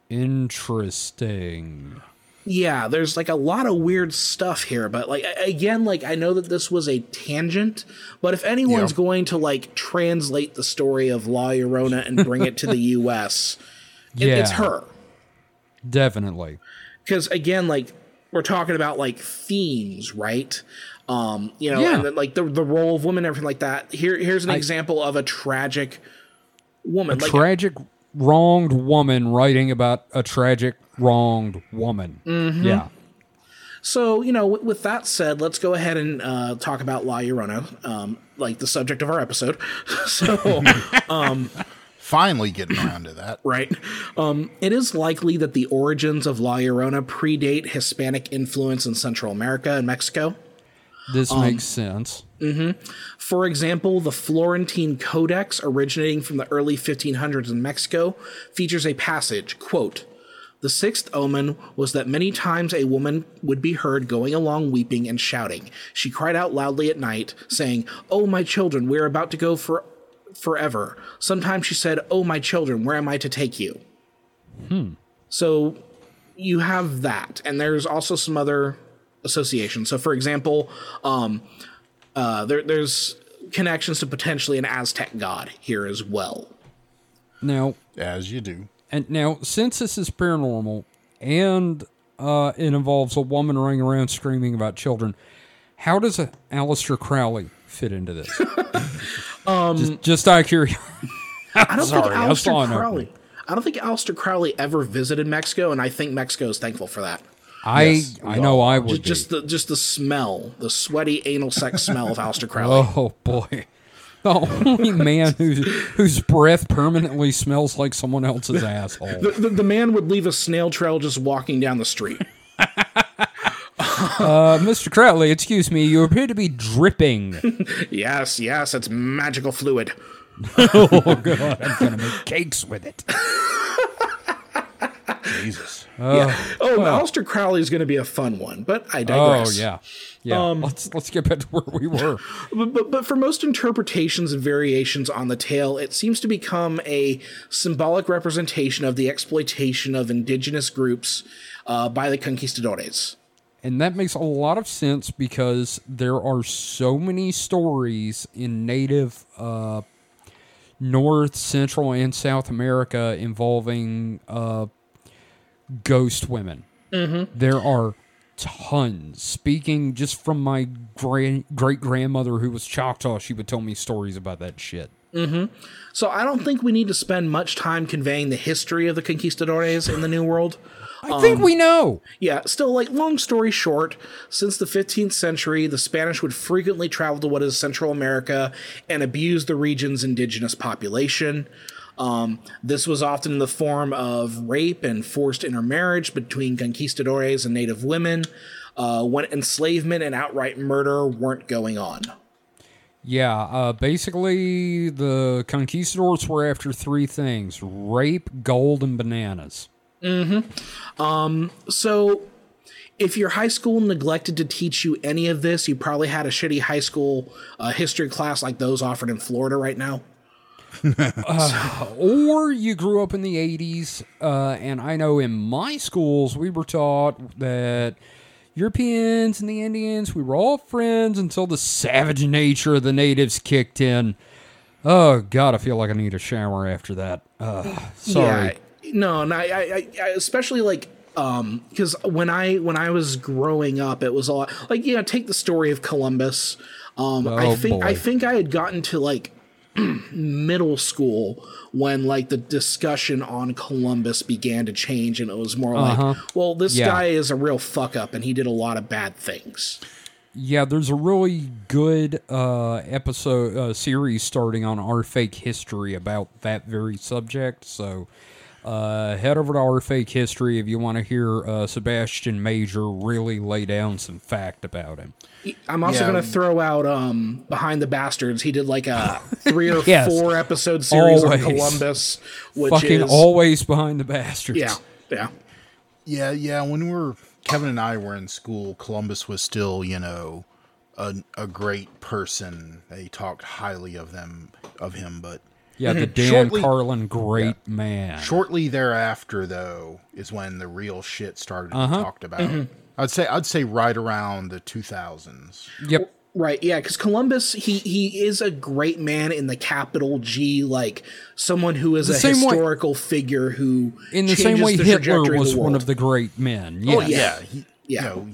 Interesting. Yeah, there's like a lot of weird stuff here, but like again, like I know that this was a tangent, but if anyone's Yeah. going to like translate the story of La Llorona and bring it to the U.S., it, it's her. Definitely. because again like we're talking about like themes right um you know Yeah. and then, like the, the role of women everything like that here here's an example of a tragic woman like tragic wronged woman writing about a tragic wronged woman. Mm-hmm. Yeah. so you know with, with that said let's go ahead and uh talk about la llorona um like the subject of our episode so um, Finally getting around to that. right? Um, it is likely that the origins of La Llorona predate Hispanic influence in Central America and Mexico. This Um, makes sense. For example, the Florentine Codex, originating from the early 1500s in Mexico, features a passage, quote, the sixth omen was that many times a woman would be heard going along weeping and shouting. She cried out loudly at night, saying, Oh, my children, we are about to go for forever. Sometimes she said, Oh, my children, where am I to take you? So you have that, and there's also some other associations. So, for example, um, uh, there, there's connections to potentially an Aztec god here as well. Now, As you do. and now since this is paranormal and uh, it involves a woman running around screaming about children, how does a Aleister Crowley fit into this? um, just, just out of curiosity. I don't Sorry, think Aleister Crowley. I don't think Aleister Crowley ever visited Mexico, and I think Mexico is thankful for that. I Yes, I know all I Just, would just be. the just the smell, the sweaty anal sex smell of Aleister Crowley. Oh boy. The only man whose whose breath permanently smells like someone else's asshole. The, the, the man would leave a snail trail just walking down the street. Uh, Mr. Crowley, excuse me, you appear to be dripping. yes, yes, it's magical fluid. oh god, I'm gonna make cakes with it. Jesus. Yeah. Oh, Aleister Crowley is going to be a fun one, but I digress. Oh digress. yeah, yeah. Um, let's let's get back to where we were. But, but, but for most interpretations and variations on the tale, it seems to become a symbolic representation of the exploitation of indigenous groups uh, by the conquistadores. And that makes a lot of sense because there are so many stories in native uh, North, Central, and South America involving uh, ghost women. Mm-hmm. There are tons. Speaking just from my gra- great grandmother who was Choctaw, she would tell me stories about that shit. So I don't think we need to spend much time conveying the history of the conquistadores in the New World. I think we know. Yeah, still, like, long story short, since the 15th century, the Spanish would frequently travel to what is Central America and abuse the region's indigenous population. Um, this was often in the form of rape and forced intermarriage between conquistadores and native women, uh, when enslavement and outright murder weren't going on. Yeah, uh, basically, the conquistadors were after three things rape, gold, and bananas. Mm-hmm. So, if your high school neglected to teach you any of this, you probably had a shitty high school uh, history class like those offered in Florida right now. Or you grew up in the 80s, uh, and I know in my schools we were taught that Europeans and the Indians, we were all friends until the savage nature of the natives kicked in. Oh, God, I feel like I need a shower after that. Uh, sorry. Yeah, no, and I, I, I especially like um because when I when I was growing up, it was a lot like you know take the story of Columbus. Um, I Oh, think I think I had gotten to like middle school when like the discussion on Columbus began to change, and it was more Uh-huh. like, well, this Yeah. guy is a real fuck up, and he did a lot of bad things. Yeah, there's a really good uh, episode uh, series starting on our fake history about that very subject. So uh, head over to our fake history if you want to hear uh, Sebastian Major really lay down some fact about him. I'm also Yeah. going to throw out um, Behind the Bastards. He did like a three or Yes. four episode series Always. on Columbus, which Fucking is always behind the bastards. yeah, yeah. Yeah, yeah. When we were Kevin and I were in school, Columbus was still, you know, a a great person. They talked highly of them of him, but Yeah, the Dan Shortly- Carlin great man. Shortly thereafter, though, is when the real shit started to Uh-huh. be talked about. I'd say I'd say right around the 2000s. Yep. Right, yeah, because Columbus, he he is a great man in the capital G, like someone who is The a same way- historical figure who In the same way the Hitler trajectory was the one of the great men. Oh, Yes. yeah. Yeah, he, Yeah. You know,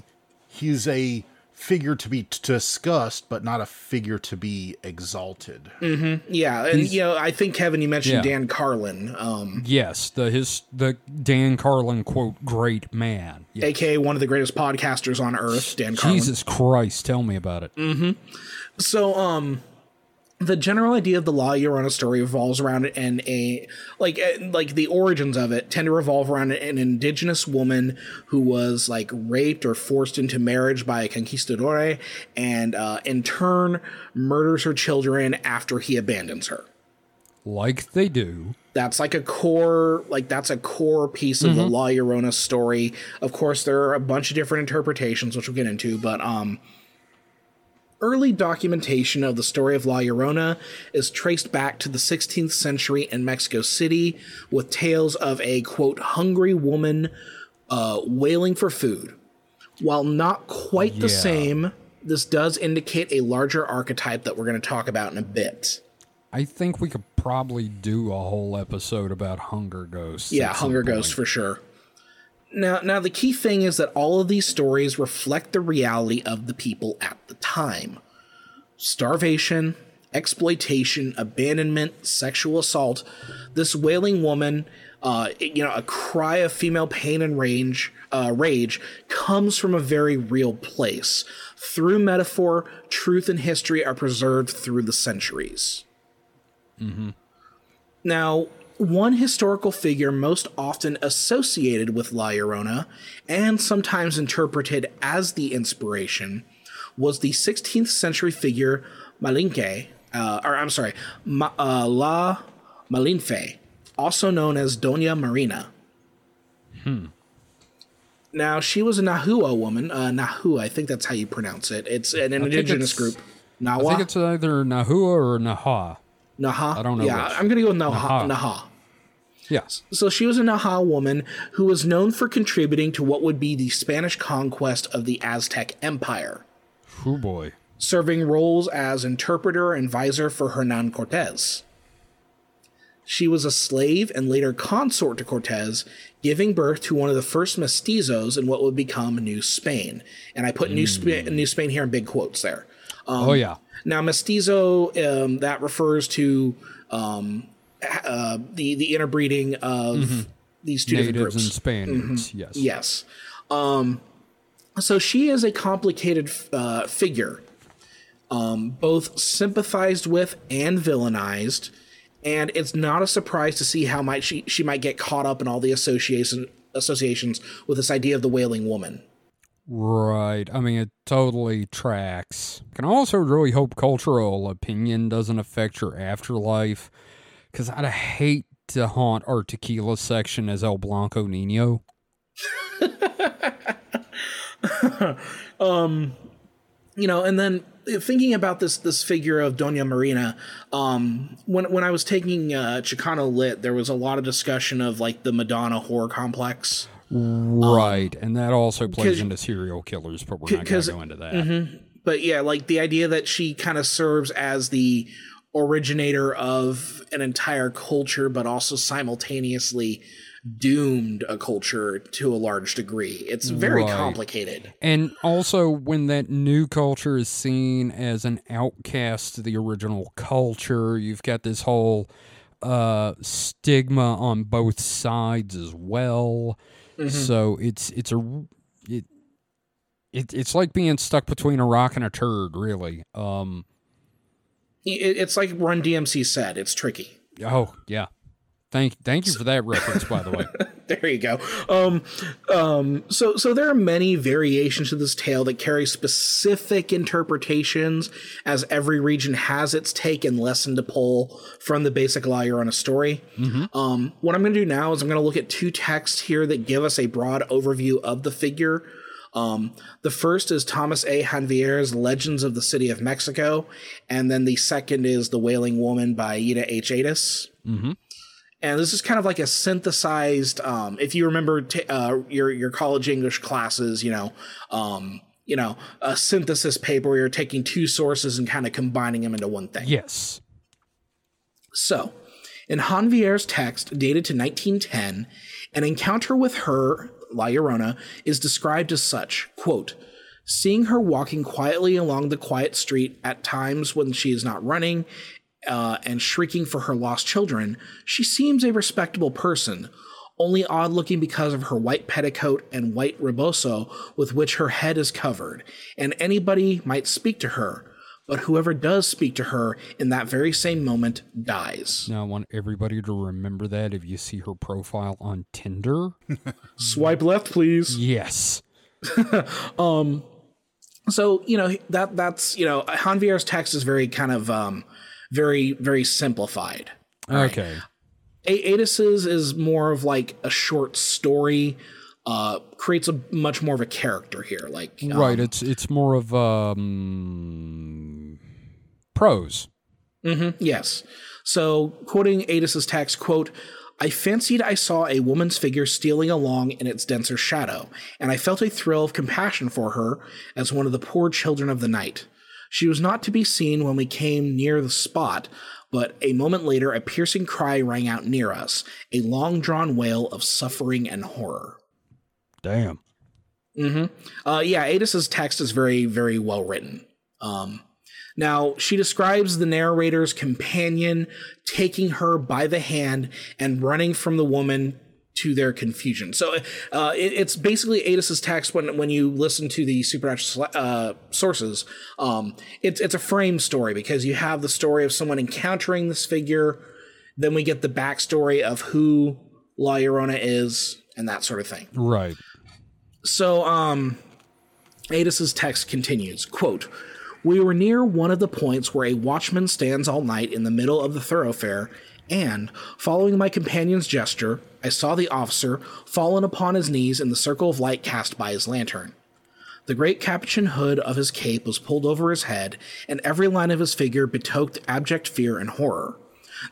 he's a figure to be t- discussed, but not a figure to be exalted. yeah, and you know, I think Kevin, you mentioned Yeah. Dan Carlin, um, Yes, the his the Dan Carlin quote great man. Yeah. aka one of the greatest podcasters on earth, Dan Carlin. Jesus Christ, tell me about it. So, um, the general idea of the La Llorona story revolves around and a like uh, like the origins of it tend to revolve around an indigenous woman who was like raped or forced into marriage by a conquistador, and uh, in turn murders her children after he abandons her. Like they do. That's like a core, like that's a core piece of the La Llorona story. Of course, there are a bunch of different interpretations, which we'll get into, but um, early documentation of the story of La Llorona is traced back to the 16th century in Mexico City, with tales of a quote hungry woman uh, wailing for food. While not quite the same, this does indicate a larger archetype that we're going to talk about in a bit. I think we could probably do a whole episode about hunger ghosts. Yeah, Hunger point. Ghost for sure. Now, now the key thing is that all of these stories reflect the reality of the people at the time: starvation, exploitation, abandonment, sexual assault. This wailing woman, uh, you know, a cry of female pain and rage, uh, rage, comes from a very real place. Through metaphor, truth and history are preserved through the centuries. Now, one historical figure most often associated with La Llorona, and sometimes interpreted as the inspiration, was the 16th century figure Malinke, uh, or I'm sorry, Ma, uh, La Malinche, also known as Doña Marina. Hmm. Now, she was a Nahua woman. Uh, Nahu, I think that's how you pronounce it. It's an indigenous group. I think it's either Nahua or Naha. Naha? I don't know Yeah, which. I'm going to go with Naha. Naha. Naha. Yes. So she was a Naha woman who was known for contributing to what would be the Spanish conquest of the Aztec Empire, Oh boy. serving roles as interpreter and visor for Hernan Cortez. She was a slave and later consort to Cortez, giving birth to one of the first mestizos in what would become New Spain. And I put New, Spa- New Spain here in big quotes there. oh yeah. Now, mestizo um, that refers to um, uh, the the interbreeding of these two different Natives groups. and Spaniards. Yes. Yes. Um, so she is a complicated uh, figure, um, both sympathized with and villainized, and it's not a surprise to see how might she she might get caught up in all the association associations with this idea of the wailing woman. Right. I mean, it totally tracks. Can also really hope cultural opinion doesn't affect your afterlife. Because I'd hate to haunt our tequila section as El Blanco Nino. um, you know, and then thinking about this this figure of Doña Marina, um, when when I was taking uh, Chicano lit, there was a lot of discussion of like the Madonna whore complex. Right. And that also plays into serial killers, but we're not going to go into that. But yeah, like the idea that she kind of serves as the originator of an entire culture, but also simultaneously doomed a culture to a large degree. It's very Right. complicated. And also, when that new culture is seen as an outcast to the original culture, you've got this whole uh, stigma on both sides as well. So it's it's a it, it it's like being stuck between a rock and a turd, really. Um. It- It's like Run DMC said. It's tricky. Oh yeah. Thank thank you for that reference, by the way. there you go. Um, um, so, so there are many variations to this tale that carry specific interpretations, as every region has its take and lesson to pull from the basic layer on a story. Um, what I'm going to do now is I'm going to look at two texts here that give us a broad overview of the figure. Um, the first is Thomas A. Hanvier's Legends of the City of Mexico, and then the second is The Wailing Woman by Ida H. Addis. Mm-hmm. And this is kind of like a synthesized. Um, if you remember t- uh, your your college English classes, you know, um, you know, a synthesis paper where you're taking two sources and kind of combining them into one thing. Yes. So, in Hanvier's text, dated to 1910, an encounter with her, La Llorona, is described as such quote, Seeing her walking quietly along the quiet street at times when she is not running uh, and shrieking for her lost children, she seems a respectable person, only odd looking because of her white petticoat and white rebozo with which her head is covered, and anybody might speak to her, but whoever does speak to her in that very same moment dies. Now I want everybody to remember that if you see her profile on Tinder. Swipe left, please. yes. Um, so you know that that's you know Hanvier's text is very kind of um, very very simplified. Okay. A- Addis's is more of like a short story. Uh, creates a much more of a character here. Like um, right. It's it's more of um prose. Yes. So, quoting Addis's text, quote, I fancied I saw a woman's figure stealing along in its denser shadow, and I felt a thrill of compassion for her as one of the poor children of the night. She was not to be seen when we came near the spot, but a moment later a piercing cry rang out near us, a long drawn wail of suffering and horror. Damn. Uh, yeah, Addis's text is very, very well written. Um, now, she describes the narrator's companion taking her by the hand and running from the woman to their confusion. So uh, it, it's basically Addis's text when when you listen to the supernatural uh, sources. Um, it's it's a frame story because you have the story of someone encountering this figure, then we get the backstory of who La Llorona is and that sort of thing. Right. So, um, Addis's text continues, quote, We were near one of the points where a watchman stands all night in the middle of the thoroughfare, and, following my companion's gesture, I saw the officer fallen upon his knees in the circle of light cast by his lantern. The great capuchin hood of his cape was pulled over his head, and every line of his figure betokened abject fear and horror.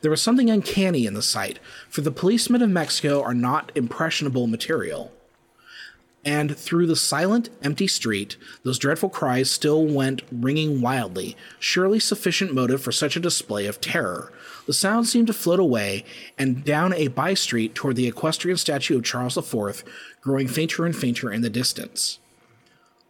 There was something uncanny in the sight, for the policemen of Mexico are not impressionable material and through the silent, empty street, those dreadful cries still went ringing wildly, surely sufficient motive for such a display of terror. The sound seemed to float away, and down a by street toward the equestrian statue of Charles IV, growing fainter and fainter in the distance.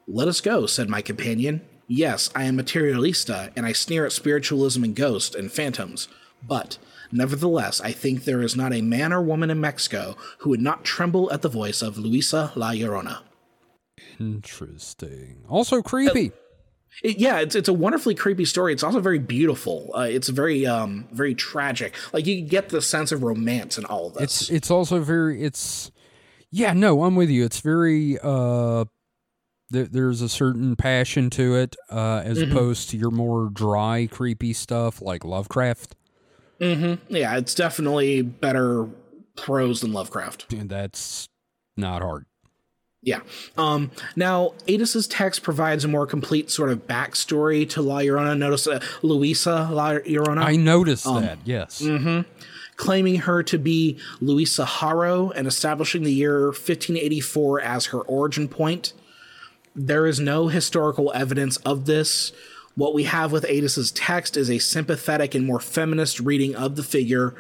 Let us go, said my companion. Yes, I am materialista, and I sneer at spiritualism and ghosts and phantoms. But, nevertheless, I think there is not a man or woman in Mexico who would not tremble at the voice of Luisa La Llorona. Interesting. Also creepy. It- yeah, it's it's a wonderfully creepy story. It's also very beautiful. Uh, it's very um very tragic. Like you get the sense of romance in all of this. It's it's also very it's yeah no I'm with you. It's very uh there, there's a certain passion to it uh as opposed to your more dry creepy stuff like Lovecraft. Yeah, it's definitely better prose than Lovecraft. And that's not hard. Yeah. Um, now, Addis's text provides a more complete sort of backstory to La Llorona. Notice uh, Luisa La Llorona. I noticed that. Yes. Mm-hmm. claiming her to be Luisa Haro and establishing the year 1584 as her origin point. There is no historical evidence of this. What we have with Addis's text is a sympathetic and more feminist reading of the figure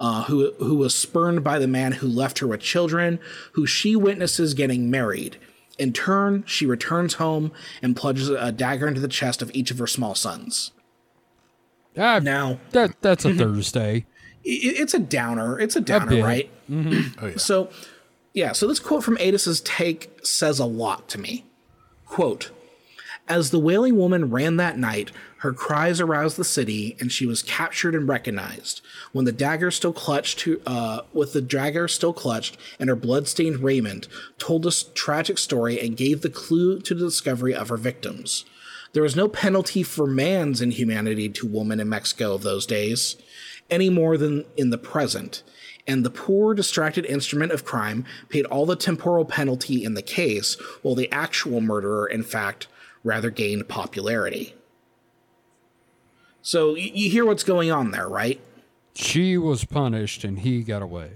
uh, who, who was spurned by the man who left her with children, who she witnesses getting married. In turn, she returns home and plunges a dagger into the chest of each of her small sons. Ah, Now, that that's a Thursday. it, it's a downer. It's a downer, bit. right? Oh, yeah. So, yeah. So this quote from Addis's take says a lot to me. Quote: As the wailing woman ran that night, her cries aroused the city, and she was captured and recognized. When the dagger still clutched uh, with the dagger still clutched, and her blood-stained raiment told a tragic story and gave the clue to the discovery of her victims. There was no penalty for man's inhumanity to woman in Mexico of those days, any more than in the present. and the poor, distracted instrument of crime paid all the temporal penalty in the case, while the actual murderer, in fact, rather gained popularity. So y- you hear what's going on there, right? She was punished and he got away.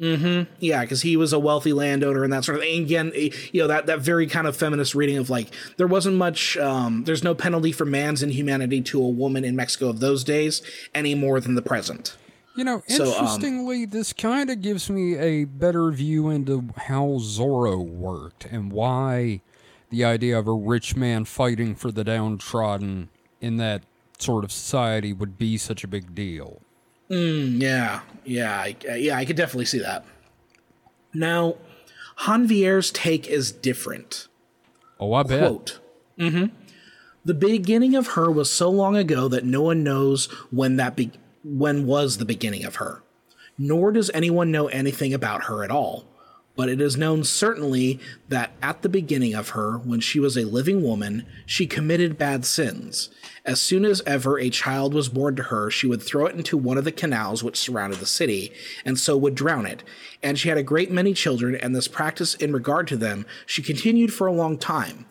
Mm-hmm. Yeah, because he was a wealthy landowner and that sort of thing. And again, you know that that very kind of feminist reading of like there wasn't much. Um, there's no penalty for man's inhumanity to a woman in Mexico of those days any more than the present. You know, So, um, interestingly, this kind of gives me a better view into how Zorro worked and why the idea of a rich man fighting for the downtrodden in that sort of society would be such a big deal. Yeah, yeah, I, yeah. I could definitely see that. Now, Janvier's take is different. Oh, I bet. Quote. hmm The beginning of her was so long ago that no one knows when that be- when was the beginning of her. Nor does anyone know anything about her at all. But it is known certainly that at the beginning of her, when she was a living woman, she committed bad sins. As soon as ever a child was born to her, she would throw it into one of the canals which surrounded the city, and so would drown it. And she had a great many children, and this practice in regard to them she continued for a long time.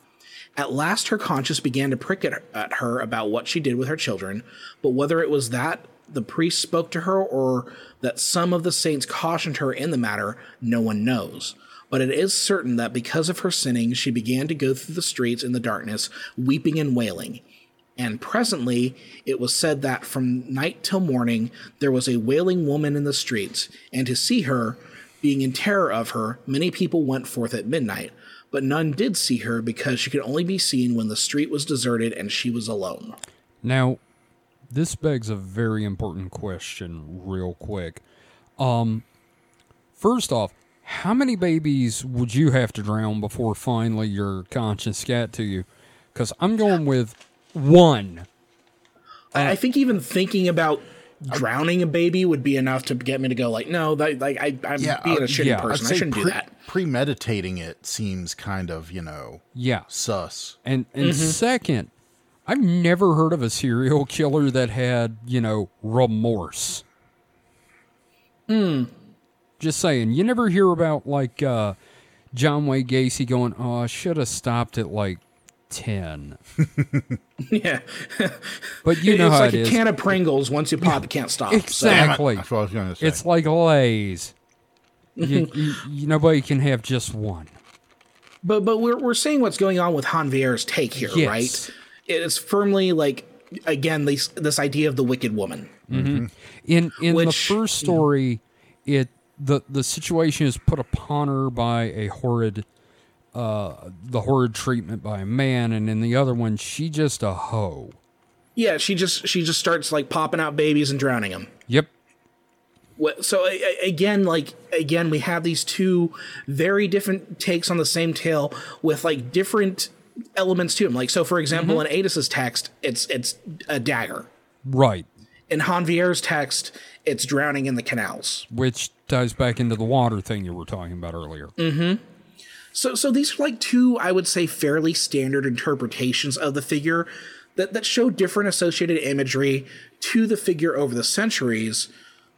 At last, her conscience began to prick at, her about what she did with her children, but whether it was that the priest spoke to her or that some of the saints cautioned her in the matter, no one knows. But it is certain that because of her sinning, she began to go through the streets in the darkness, weeping and wailing. And presently, it was said that from night till morning there was a wailing woman in the streets, and to see her, being in terror of her, many people went forth at midnight, but none did see her because she could only be seen when the street was deserted and she was alone. Now, this begs a very important question, real quick. Um, first off, how many babies would you have to drown before finally your conscience got to you? Because I'm going with one. I I think even thinking about drowning a baby would be enough to get me to go like, no, that, like I, I'm Yeah, being uh, a shitty yeah, person. I shouldn't do that. Premeditating it seems kind of, you know, Yeah. sus. And and second, I've never heard of a serial killer that had, you know, remorse. Hmm. Just saying, you never hear about like uh John Wayne Gacy going, "Oh, I should have stopped at like 10." yeah, But you know it's how like it a is. can of Pringles. Once you pop, it can't stop. So- Exactly. That's what I was going to say. It's like Lay's. you, you, you, nobody can have just one. But but we're we're seeing what's going on with Janvier's take here, Yes. right? It is firmly like again this this idea of the wicked woman. In in the first story, it the the situation is put upon her by a horrid uh the horrid treatment by a man and in the other one she just a hoe. Yeah, she just she just starts like popping out babies and drowning them. Yep. So again, like again, we have these two very different takes on the same tale with like different elements to him. Like so, for example, in Addis's text, it's it's a dagger. Right. In Janvier's text, it's drowning in the canals. Which ties back into the water thing you were talking about earlier. So so these are like two, I would say, fairly standard interpretations of the figure that that show different associated imagery to the figure over the centuries,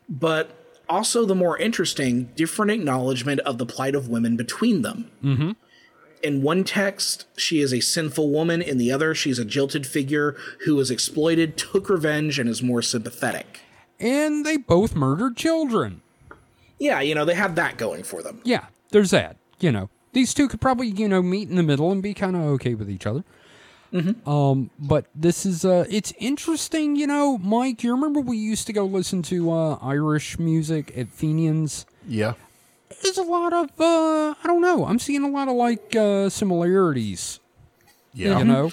but also the more interesting, different acknowledgement of the plight of women between them. Mm-hmm. In one text, she is a sinful woman. In the other, she's a jilted figure who was exploited, took revenge, and is more sympathetic. And they both murdered children. Yeah, you know, they have that going for them. Yeah, there's that. You know, these two could probably, you know, meet in the middle and be kind of okay with each other. Um, but this is uh, it's interesting, you know, Mike. You remember we used to go listen to uh, Irish music at Fenians. yeah. There's a lot of uh, I don't know. I'm seeing a lot of like uh, similarities. Yeah. You know,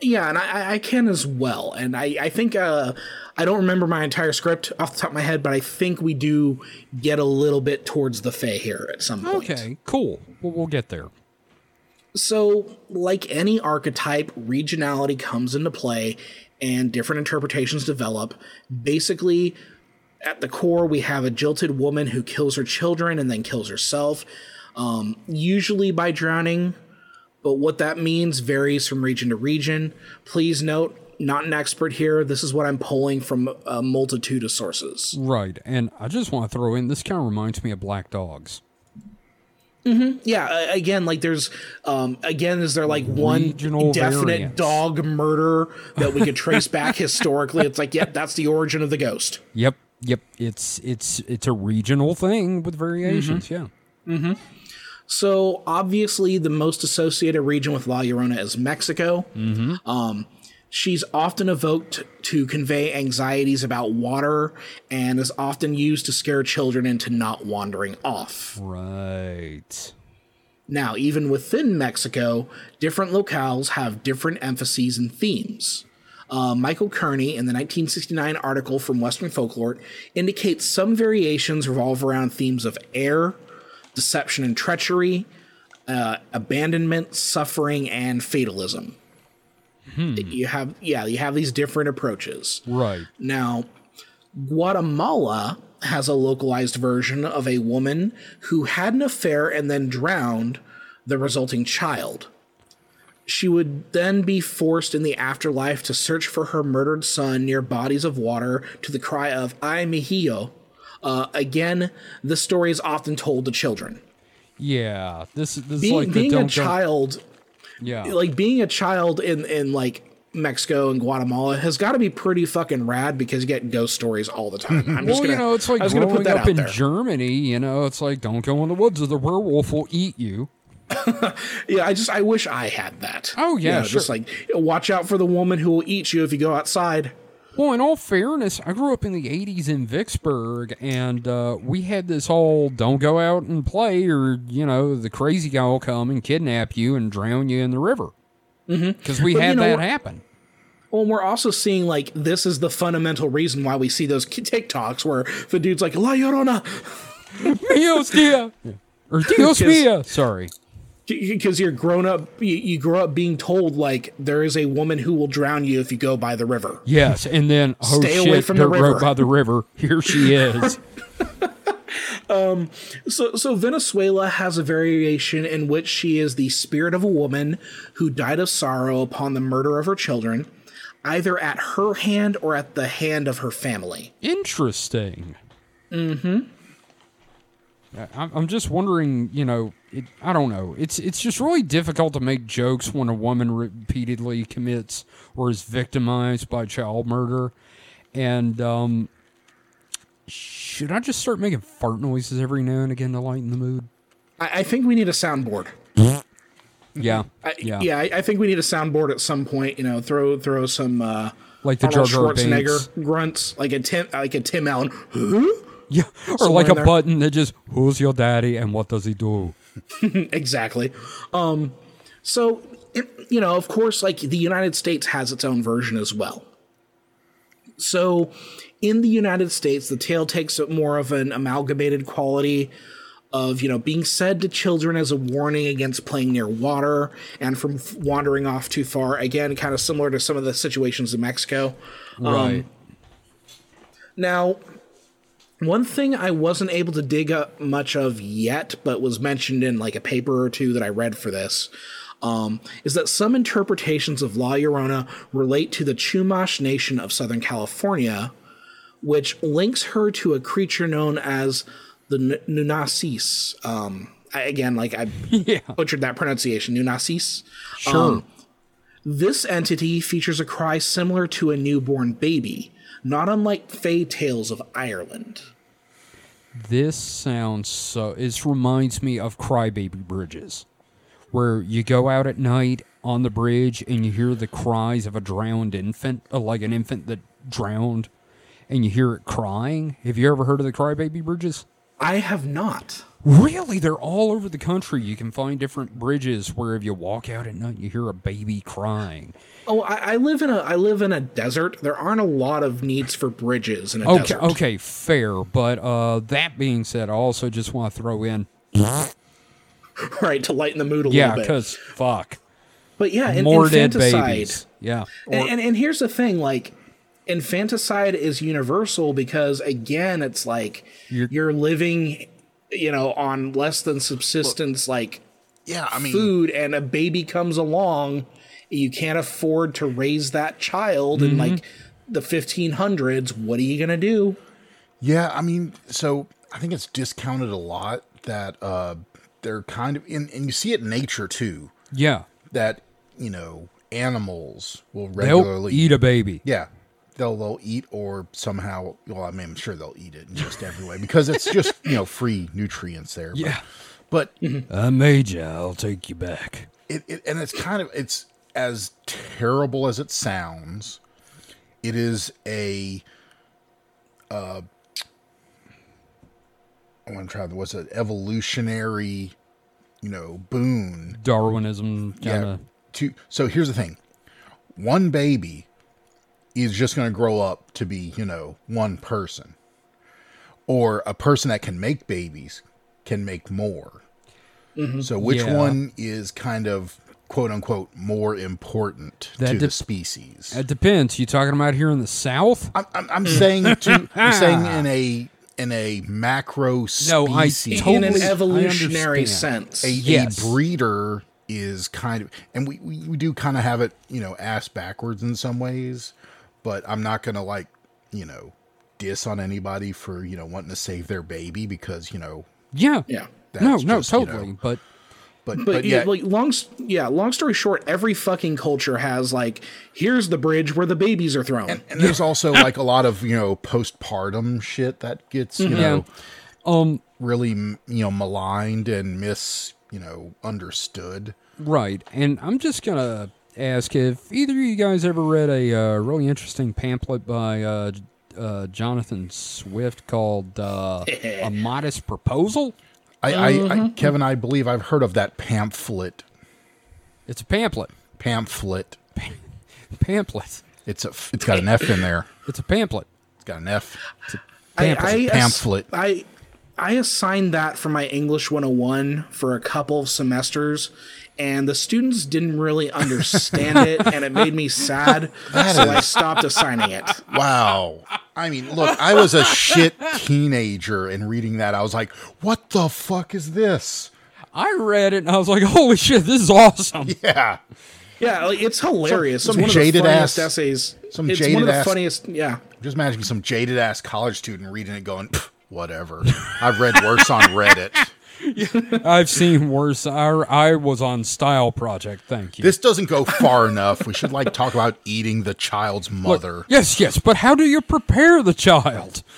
Yeah, and I, I can as well. And I, I think uh, I don't remember my entire script off the top of my head, but I think we do get a little bit towards the Fae here at some point. okay, cool. Well, we'll get there. So, like any archetype, regionality comes into play and different interpretations develop. Basically, at the core, we have a jilted woman who kills her children and then kills herself, um, usually by drowning. But what that means varies from region to region. Please note, not an expert here. This is what I'm pulling from a multitude of sources. Right. And I just want to throw in this kind of reminds me of Black Dogs. Yeah, uh, again, like there's, um, again, is there like one Regional definite variants. dog murder that we could trace back historically? It's like, yep, that's the origin of the ghost. Yep. Yep. It's it's it's a regional thing with variations. Mm-hmm. Yeah. So obviously, the most associated region with La Llorona is Mexico. Um, she's often evoked to convey anxieties about water, and is often used to scare children into not wandering off. Right. Now, even within Mexico, different locales have different emphases and themes. Uh, Michael Kearney, in the 1969 article from Western Folklore, indicates some variations revolve around themes of air, deception and treachery, uh, abandonment, suffering, and fatalism. You have, yeah, you have these different approaches. Right. Now, Guatemala has a localized version of a woman who had an affair and then drowned the resulting child. She would then be forced in the afterlife to search for her murdered son near bodies of water to the cry of Ay Mijillo. Uh, again, the story is often told to children. Yeah. This this is Being, like the being a child Yeah. like being a child in in like Mexico and Guatemala has got to be pretty fucking rad because you get ghost stories all the time. I'm just well, gonna, you know, it's like growing put that up in there. Germany. You know, it's like don't go in the woods or the werewolf will eat you. Yeah, I just I wish I had that. Oh, You yeah, know, just like watch out for the woman who will eat you if you go outside. Well, in all fairness, I grew up in the 80s in Vicksburg, and uh, we had this whole don't go out and play, or, you know, the crazy guy will come and kidnap you and drown you in the river. Because we But, you had know, that happen. Well, we're also seeing like this is the fundamental reason why we see those TikToks where the dude's like La Llorona Dios dia. Or Dios mia. Sorry. Because you're grown up. You, you grow up being told like there is a woman who will drown you if you go by the river. Yes, and then, oh Stay shit, away from the river. by the river. Here she is. um So, so Venezuela has a variation in which she is the spirit of a woman who died of sorrow upon the murder of her children, either at her hand or at the hand of her family. Interesting. Mm-hmm. I'm I'm just wondering, you know, it, I don't know. It's it's just really difficult to make jokes when a woman repeatedly commits or is victimized by child murder. And um, should I just start making fart noises every now and again to lighten the mood? I, I think we need a soundboard. Yeah, I, yeah, yeah, I, I think we need a soundboard at some point. You know, throw throw some uh, like the Arnold Jar Schwarzenegger Binks. grunts, like a Tim, like a Tim Allen. Huh? Yeah, or Somewhere like a there. button that just who's your daddy and what does he do? exactly. Um, so it, you know, of course, like the United States has its own version as well. So in the United States, the tale takes a more of an amalgamated quality of you know being said to children as a warning against playing near water and from f- wandering off too far. Again, kind of similar to some of the situations in Mexico. Right. Now, one thing I wasn't able to dig up much of yet, but was mentioned in like a paper or two that I read for this, um, is that some interpretations of La Llorona relate to the Chumash Nation of Southern California, which links her to a creature known as the Nunasis. Um, I, again, like I yeah, butchered that pronunciation, Nunasis. sure. This entity features a cry similar to a newborn baby, not unlike Fey Tales of Ireland. This sounds so. This reminds me of Crybaby Bridges, where you go out at night on the bridge and you hear the cries of a drowned infant, uh, like an infant that drowned, and you hear it crying. Have you ever heard of the Crybaby Bridges? I have not. Really, they're all over the country. You can find different bridges where if you walk out at night, you hear a baby crying. Oh, I, I live in a I live in a desert. There aren't a lot of needs for bridges in a Okay, desert. okay, fair. But uh, that being said, I also just want to throw in, right to lighten the mood a yeah, little bit. Yeah, because fuck, But yeah, in, more dead babies. Yeah, and, and and here's the thing, like infanticide is universal because again, it's like You're- you're, living, you know, on less than subsistence, like Yeah, I mean, food, and a baby comes along you can't afford to raise that child in like the 1500s. What are you gonna do? Yeah, I mean, so I think it's discounted a lot that uh they're kind of in and you see it in nature too, Yeah. that, you know, animals will They'll regularly eat a baby. Yeah. They'll they'll eat or somehow well, I mean I'm sure they'll eat it in just every way because it's just, you know, free nutrients there. But- Yeah. But I made you. I'll take you back. it, it and it's kind of it's as terrible as it sounds it is a uh i want to try what's it evolutionary you know boon Darwinism kind yeah of. to so here's the thing one baby is just going to grow up to be you know one person or a person that can make babies can make more mm-hmm. so which Yeah. one is kind of quote unquote more important That to the species It depends. You talking about here in the South? I'm, I'm, I'm saying to I'm saying in a in a macro No, I species totally- in an evolutionary understand. sense. a, Yes. a breeder is kind of and we, we, we do kind of have it you know ass backwards in some ways but i'm not gonna like you know diss on anybody for you know wanting to save their baby because you know Yeah. yeah. No, That's no, just, you totally. know- But but But, but, yeah, yeah like long, yeah. Long story short, every fucking culture has like, here's the bridge where the babies are thrown. and there's also like a lot of you know postpartum shit that gets you know um, really you know maligned and mis you know understood right. And I'm just gonna ask if either of you guys ever read a uh, really interesting pamphlet by uh, uh, Jonathan Swift called uh, "A Modest Proposal." I, I, I kevin i believe i've heard of that pamphlet It's a pamphlet. pamphlet Pamphlet. it's a it's got an f in there It's a pamphlet. it's got an f Pamphlet. I, I, pamphlet. I I assigned that for my English 101 for a couple of semesters, and the students didn't really understand it, and it made me sad. so I stopped assigning it. Wow. I mean, look, I was a shit teenager and reading that, I was like, what the fuck is this? I read it and I was like, "Holy shit, this is awesome!" Yeah. Yeah, like, it's hilarious. Some- it's one some of the jaded funniest ass- essays. some it's one jaded of the ass- funniest. Yeah, Just imagine some jaded ass college student reading it going, whatever. I've read worse on Reddit. I've seen worse. I, I was on Style Project. Thank you. This doesn't go far enough. We should like talk about eating the child's Look, mother. yes, yes, but how do you prepare the child?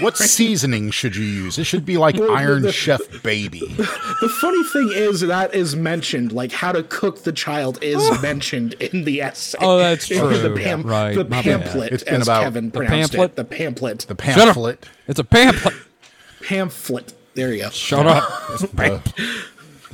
What seasoning should you use? It should be like Iron the- Chef Baby. the funny thing is that is mentioned. Like how to cook the child is mentioned in the essay. Oh, that's true. The, pam- Right, the pamphlet, It's been as about- Kevin The pronounced pamphlet? it. The pamphlet. The The Shut up. pamphlet. It's a pamphlet. pamphlet. There you go. Shut up.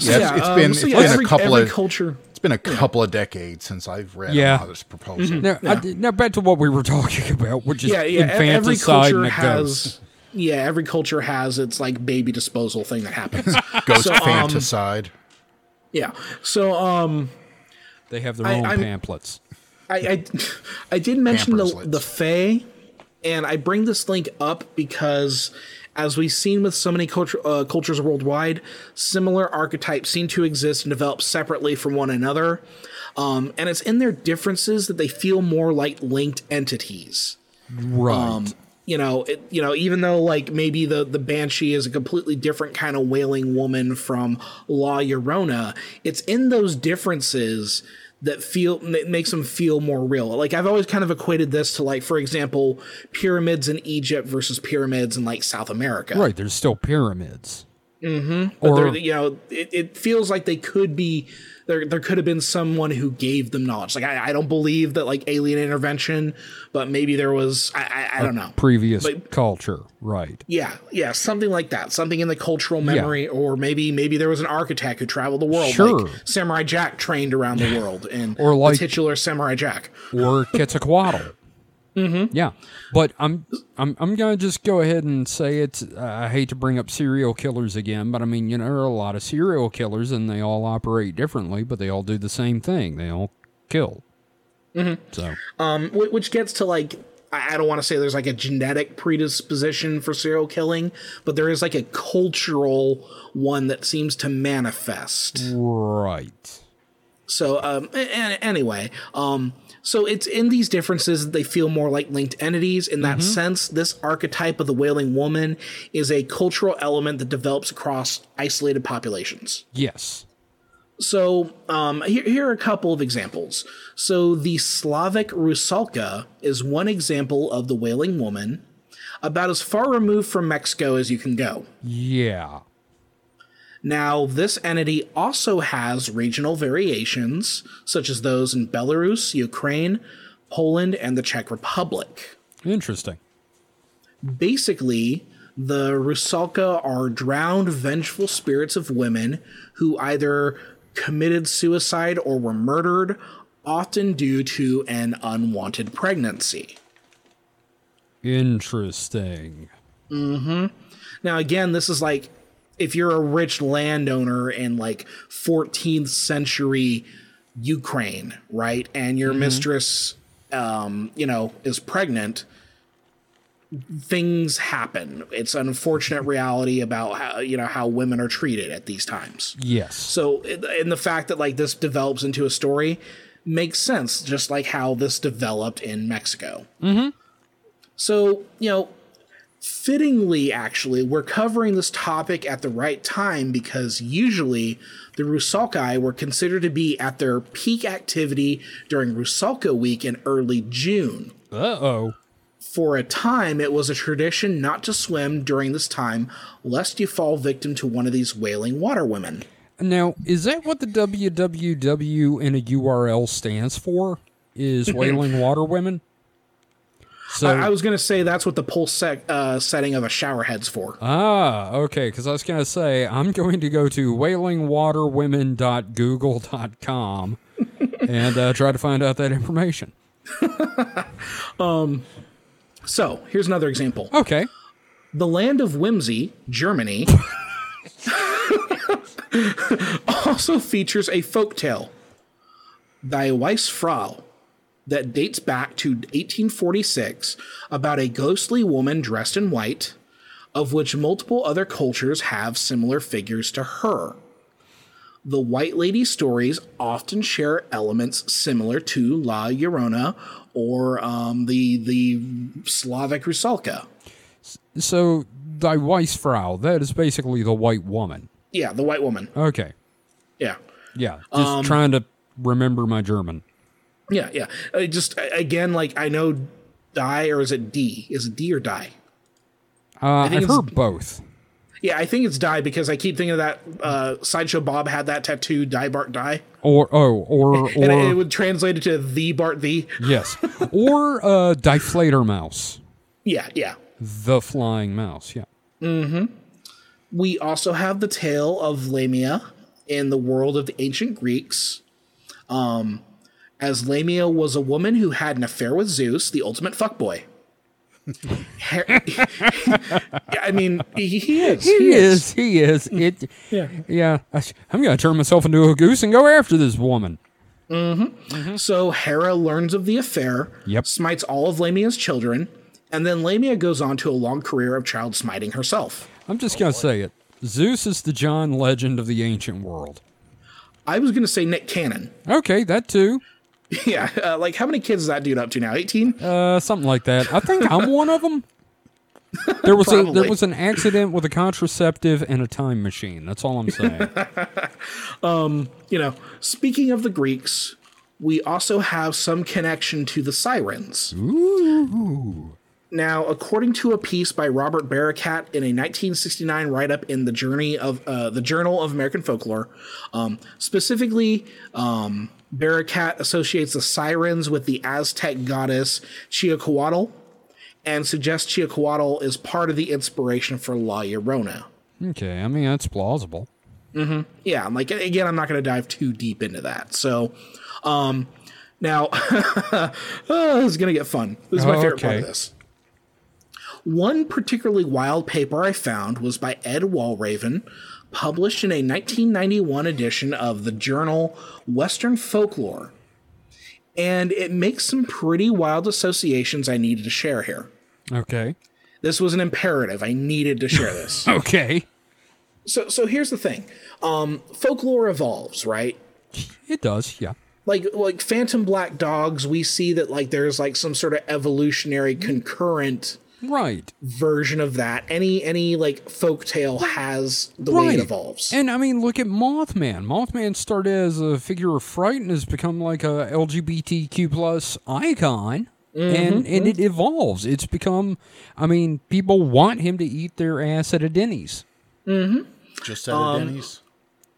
Yeah, it's- it's um, been so it's yeah, been every, a couple every of culture. it's been a couple of decades since I've read Yeah. a mother's proposal. Now, I now back to what we were talking about, which is Yeah, yeah. Every infanticide and culture has. ghost. Yeah, every culture has its like baby disposal thing that happens. Ghost So, um, fanticide. yeah. So um They have their I- own I'm- pamphlets. I, I, I did mention the, Pamperslets. the Fae, and I bring this link up because, as we've seen with so many culture, uh, cultures worldwide, similar archetypes seem to exist and develop separately from one another. Um, and it's in their differences that they feel more like linked entities. Right. Um, you know, it, you know, even though like maybe the the banshee is a completely different kind of wailing woman from La Llorona, it's in those differences that feel that makes them feel more real. Like I've always kind of equated this to like, for example, pyramids in Egypt versus pyramids in like South America. right. There's still pyramids. Mm-hmm. But Or you know, it, it feels like they could be there. There could have been someone who gave them knowledge. Like I, I don't believe that like alien intervention, but maybe there was. I, I, I don't know. previous But- culture. Right. Yeah, yeah, something like that. Something in the cultural memory, or maybe maybe there was an architect who traveled the world, Sure. like Samurai Jack trained around the world, and Or like- titular Samurai Jack. or Quetzalcoatl. Mm-hmm. Yeah, but I'm I'm I'm gonna just go ahead and say it. I hate to bring up serial killers again, but I mean, you know, there are a lot of serial killers, and they all operate differently, but they all do the same thing. They all kill. Mm-hmm. So Um, which gets to like. I I don't want to say there's like a genetic predisposition for serial killing, but there is like a cultural one that seems to manifest. right. So, um, a- a- anyway, um, so it's in these differences that they feel more like linked entities. In that sense, this archetype of the wailing woman is a cultural element that develops across isolated populations. Yes. So um, here, here are a couple of examples. So the Slavic Rusalka is one example of the wailing woman, about as far removed from Mexico as you can go. Yeah. Now, this entity also has regional variations, such as those in Belarus, Ukraine, Poland, and the Czech Republic. Interesting. Basically, the Rusalka are drowned, vengeful spirits of women who either committed suicide or were murdered, often due to an unwanted pregnancy. Interesting. Mm hmm. Now, again, this is like if you're a rich landowner in like 14th century Ukraine, right? And your mistress, um, you know, is pregnant. Things happen. It's an unfortunate reality about how, you know, how women are treated at these times. Yes. So, and the fact that like this develops into a story makes sense, just like how this developed in Mexico. Mm-hmm. So, you know, fittingly, actually, we're covering this topic at the right time because usually the Rusalkai were considered to be at their peak activity during Rusalka week in early June. Uh oh. For a time, it was a tradition not to swim during this time, lest you fall victim to one of these wailing water women. Now, is that what the www in a URL stands for? Is Wailing Water Women? So, I, I was going to say that's what the pulse sec, uh, setting of a shower head's for. ah, okay, because I was going to say, I'm going to go to wailingwaterwomen.google.com and uh, try to find out that information. um, So, here's another example. Okay. The land of whimsy, Germany, also features a folk tale, Die Weissfrau, that dates back to 1846 about a ghostly woman dressed in white, of which multiple other cultures have similar figures to her. The White Lady stories often share elements similar to La Llorona or um, the the Slavic Rusalka. So, Die Weissfrau, that is basically the white woman. Yeah, the white woman. Okay. Yeah. Yeah. Just trying to remember my German. Yeah, yeah. Uh, just again, like I know die or is it D? Is it D or die? Uh, think I've heard both. Yeah, I think it's die because I keep thinking of that uh, sideshow Bob had that tattoo, die Bart die, Or, oh, or, and it, or, it would translate it to the Bart the. yes. Or, uh, Die Fledermaus. Yeah, yeah. The flying mouse. Yeah. Mm-hmm. We also have the tale of Lamia in the world of the ancient Greeks. Um, as Lamia was a woman who had an affair with Zeus, the ultimate fuckboy. I mean, he, he is. He is. He is. Hmm. It. Yeah. Yeah. I I'm gonna turn myself into a goose and go after this woman. Mm-hmm. Mm-hmm. So Hera learns of the affair, Yep. smites all of Lamia's children, and then Lamia goes on to a long career of child smiting herself. I'm just gonna say it. Zeus is the John Legend of the ancient world. I was going to say Nick Cannon. Okay, that too. yeah, uh, like how many kids is that dude up to now? 18? Uh, something like that. I think I'm one of them. There was a there was an accident with a contraceptive and a time machine. That's all I'm saying. um, You know, speaking of the Greeks, we also have some connection to the sirens. Now, according to a piece by Robert Barakat in a 1969 write-up in the Journey of uh, the Journal of American Folklore, um, specifically, um, Barakat associates the sirens with the Aztec goddess Cihuacoatl, and suggests Cihuacoatl is part of the inspiration for La Llorona. Okay, I mean that's plausible. yeah, I'm like again, I'm not going to dive too deep into that. So, um, now oh, this is going to get fun. This is my favorite part of this. One particularly wild paper I found was by Ed Walraven, published in a 1991 edition of the journal Western Folklore. And it makes some pretty wild associations I needed to share here. Okay. This was an imperative. I needed to share this. Okay. so so here's the thing um folklore evolves right It does, yeah. like like phantom black dogs we see that like there's like some sort of evolutionary concurrent Right. version of that any any like folktale has the way it evolves And I mean, look at Mothman. Mothman started as a figure of fright and has become like a LGBTQ plus icon. And and it evolves. It's become. I mean, people want him to eat their ass at a Denny's. Mm-hmm. Just at Um, a Denny's.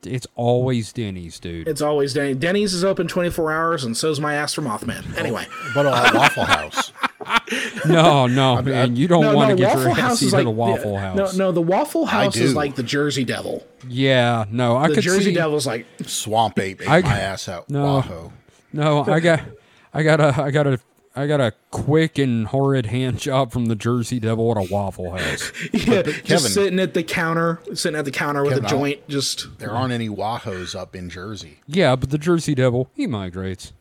It's always Denny's, dude. it's always Denny's. Denny's is open 24 hours and so's my ass for Mothman. Anyway. But at Waffle House. No, no, man, you don't No, want no, to get your Waffle ass House is eaten like at a Waffle House. No, no, the Waffle House is like the Jersey Devil. Yeah, no, I The could Jersey see. Devil's like Swamp Ape ate I- my ass out. No. Waho. No, I got, I got a, I got a, I got a quick and horrid hand job from the Jersey Devil at a Waffle House. yeah, Kevin- just sitting at the counter, sitting at the counter with Kevin, a I'll- joint. Just There aren't any Wahos up in Jersey. Yeah, but the Jersey Devil, he migrates.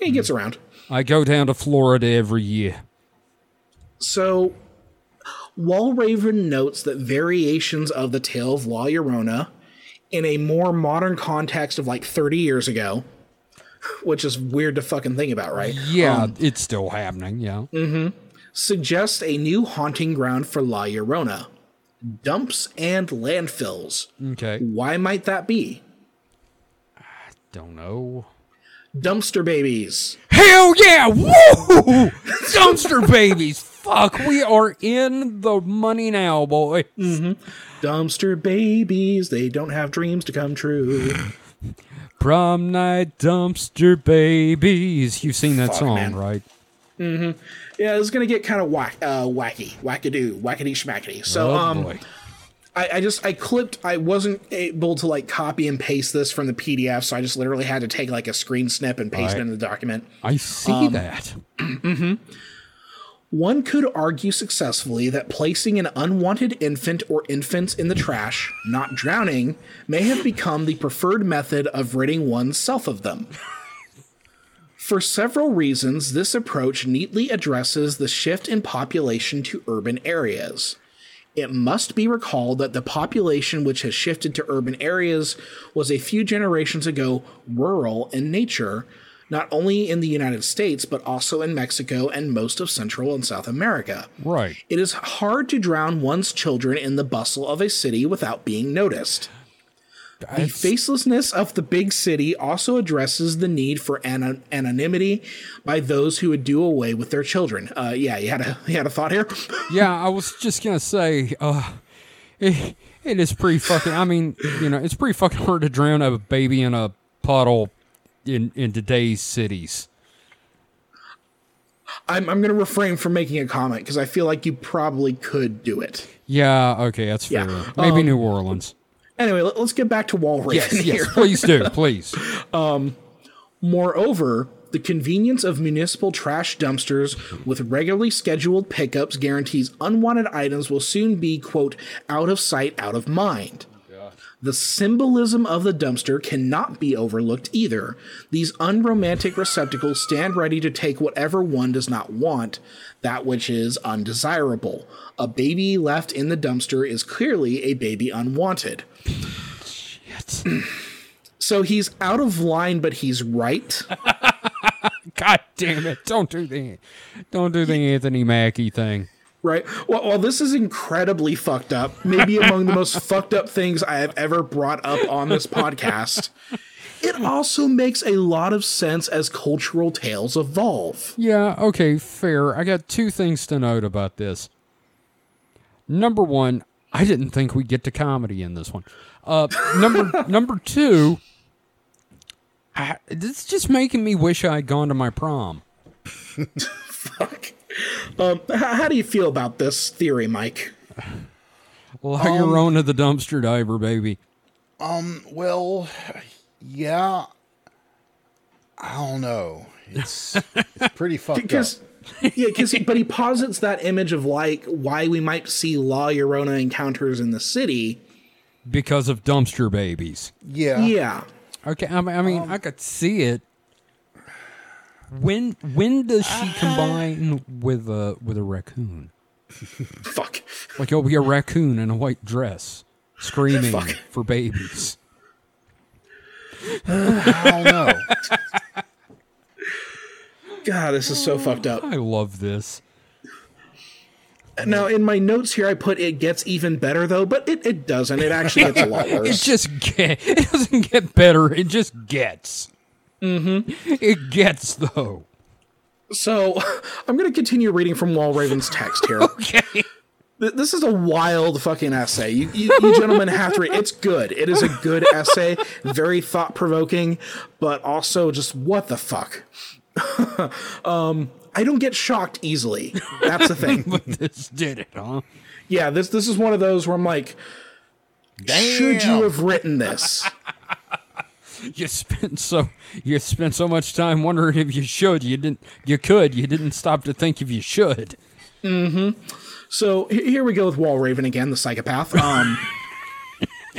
he gets around. I go down to Florida every year. So, Walraven notes that variations of the tale of La Llorona in a more modern context of like 30 years ago, which is weird to fucking think about, right? Yeah, it's still happening. Yeah. Mm-hmm, suggests a new haunting ground for La Llorona dumps and landfills. Okay. Why might that be? I don't know. Dumpster babies. Hell yeah! Woo! Dumpster babies. Fuck, we are in the money now, boy. Dumpster babies, they don't have dreams to come true. Prom night dumpster babies. You've seen that Fuck, song, man. right? Yeah, it's gonna get kind of whack, uh, wacky, wackadoo, wackety schmackety. So, oh um, boy. I, I just I clipped. I wasn't able to like copy and paste this from the PDF, so I just literally had to take like a screen snip and paste it in the document. I see um, that. One could argue successfully that placing an unwanted infant or infants in the trash, not drowning, may have become the preferred method of ridding oneself of them. For several reasons, this approach neatly addresses the shift in population to urban areas. It must be recalled that the population which has shifted to urban areas was a few generations ago rural in nature, not only in the United States, but also in Mexico and most of Central and South America. Right. It is hard to drown one's children in the bustle of a city without being noticed. The facelessness of the big city also addresses the need for ana- anonymity by those who would do away with their children. Uh, yeah, you had a you had a thought here. yeah, I was just gonna say, uh, it, it is pretty fucking. I mean, you know, it's pretty fucking hard to drown a baby in a puddle in in today's cities. I'm I'm going to refrain from making a comment because I feel like you probably could do it. Yeah, okay, that's Yeah, fair. Maybe um, New Orleans. Anyway, let, us get back to Walraven Yes, here. yes, please do, please. Um, moreover, the convenience of municipal trash dumpsters with regularly scheduled pickups guarantees unwanted items will soon be, quote, out of sight, out of mind. The symbolism of the dumpster cannot be overlooked either. These unromantic receptacles stand ready to take whatever one does not want, that which is undesirable. A baby left in the dumpster is clearly a baby unwanted. Shit. So he's out of line, but he's right. God damn it! Don't do the, don't do the Anthony Mackie thing. Right. Well, well, this is incredibly fucked up. Maybe among the most fucked up things I have ever brought up on this podcast. It also makes a lot of sense as cultural tales evolve. Yeah, okay, fair. I got two things to note about this. Number one, I didn't think we'd get to comedy in this one. Uh, number number two, I, it's just making me wish I'd gone to my prom. Fuck. Um, h- how do you feel about this theory, Mike? La Llorona the dumpster diver, baby. Um, well, yeah. I don't know. It's, it's pretty fucked Because, up. yeah, because, but he posits that image of like why we might see La Llorona encounters in the city. Because of dumpster babies. Yeah. Yeah. Okay, I mean, I, mean, I could see it. When when does she uh-huh. combine with a with a raccoon? Fuck. Like it'll be a raccoon in a white dress screaming Fuck. for babies. I don't know. God, this is so fucked up. I love this. Now, in my notes here, I put it gets even better though, but it, it doesn't. It actually gets a lot worse. It just get, it doesn't get better. It just gets. Mm-hmm. It gets though. So, I'm going to continue reading from Walraven's text here. Okay. This is a wild fucking essay. You, you, you gentlemen have to read. It's good. It is a good essay, very thought provoking, but also just what the fuck. um, I don't get shocked easily. That's the thing. This did it, huh? Yeah, this this is one of those where I'm like, should you have written this? You spent so you spent so much time wondering if you should. You didn't. You could. You didn't stop to think if you should. Hmm. So he- here we go with Walraven again, the psychopath. Um,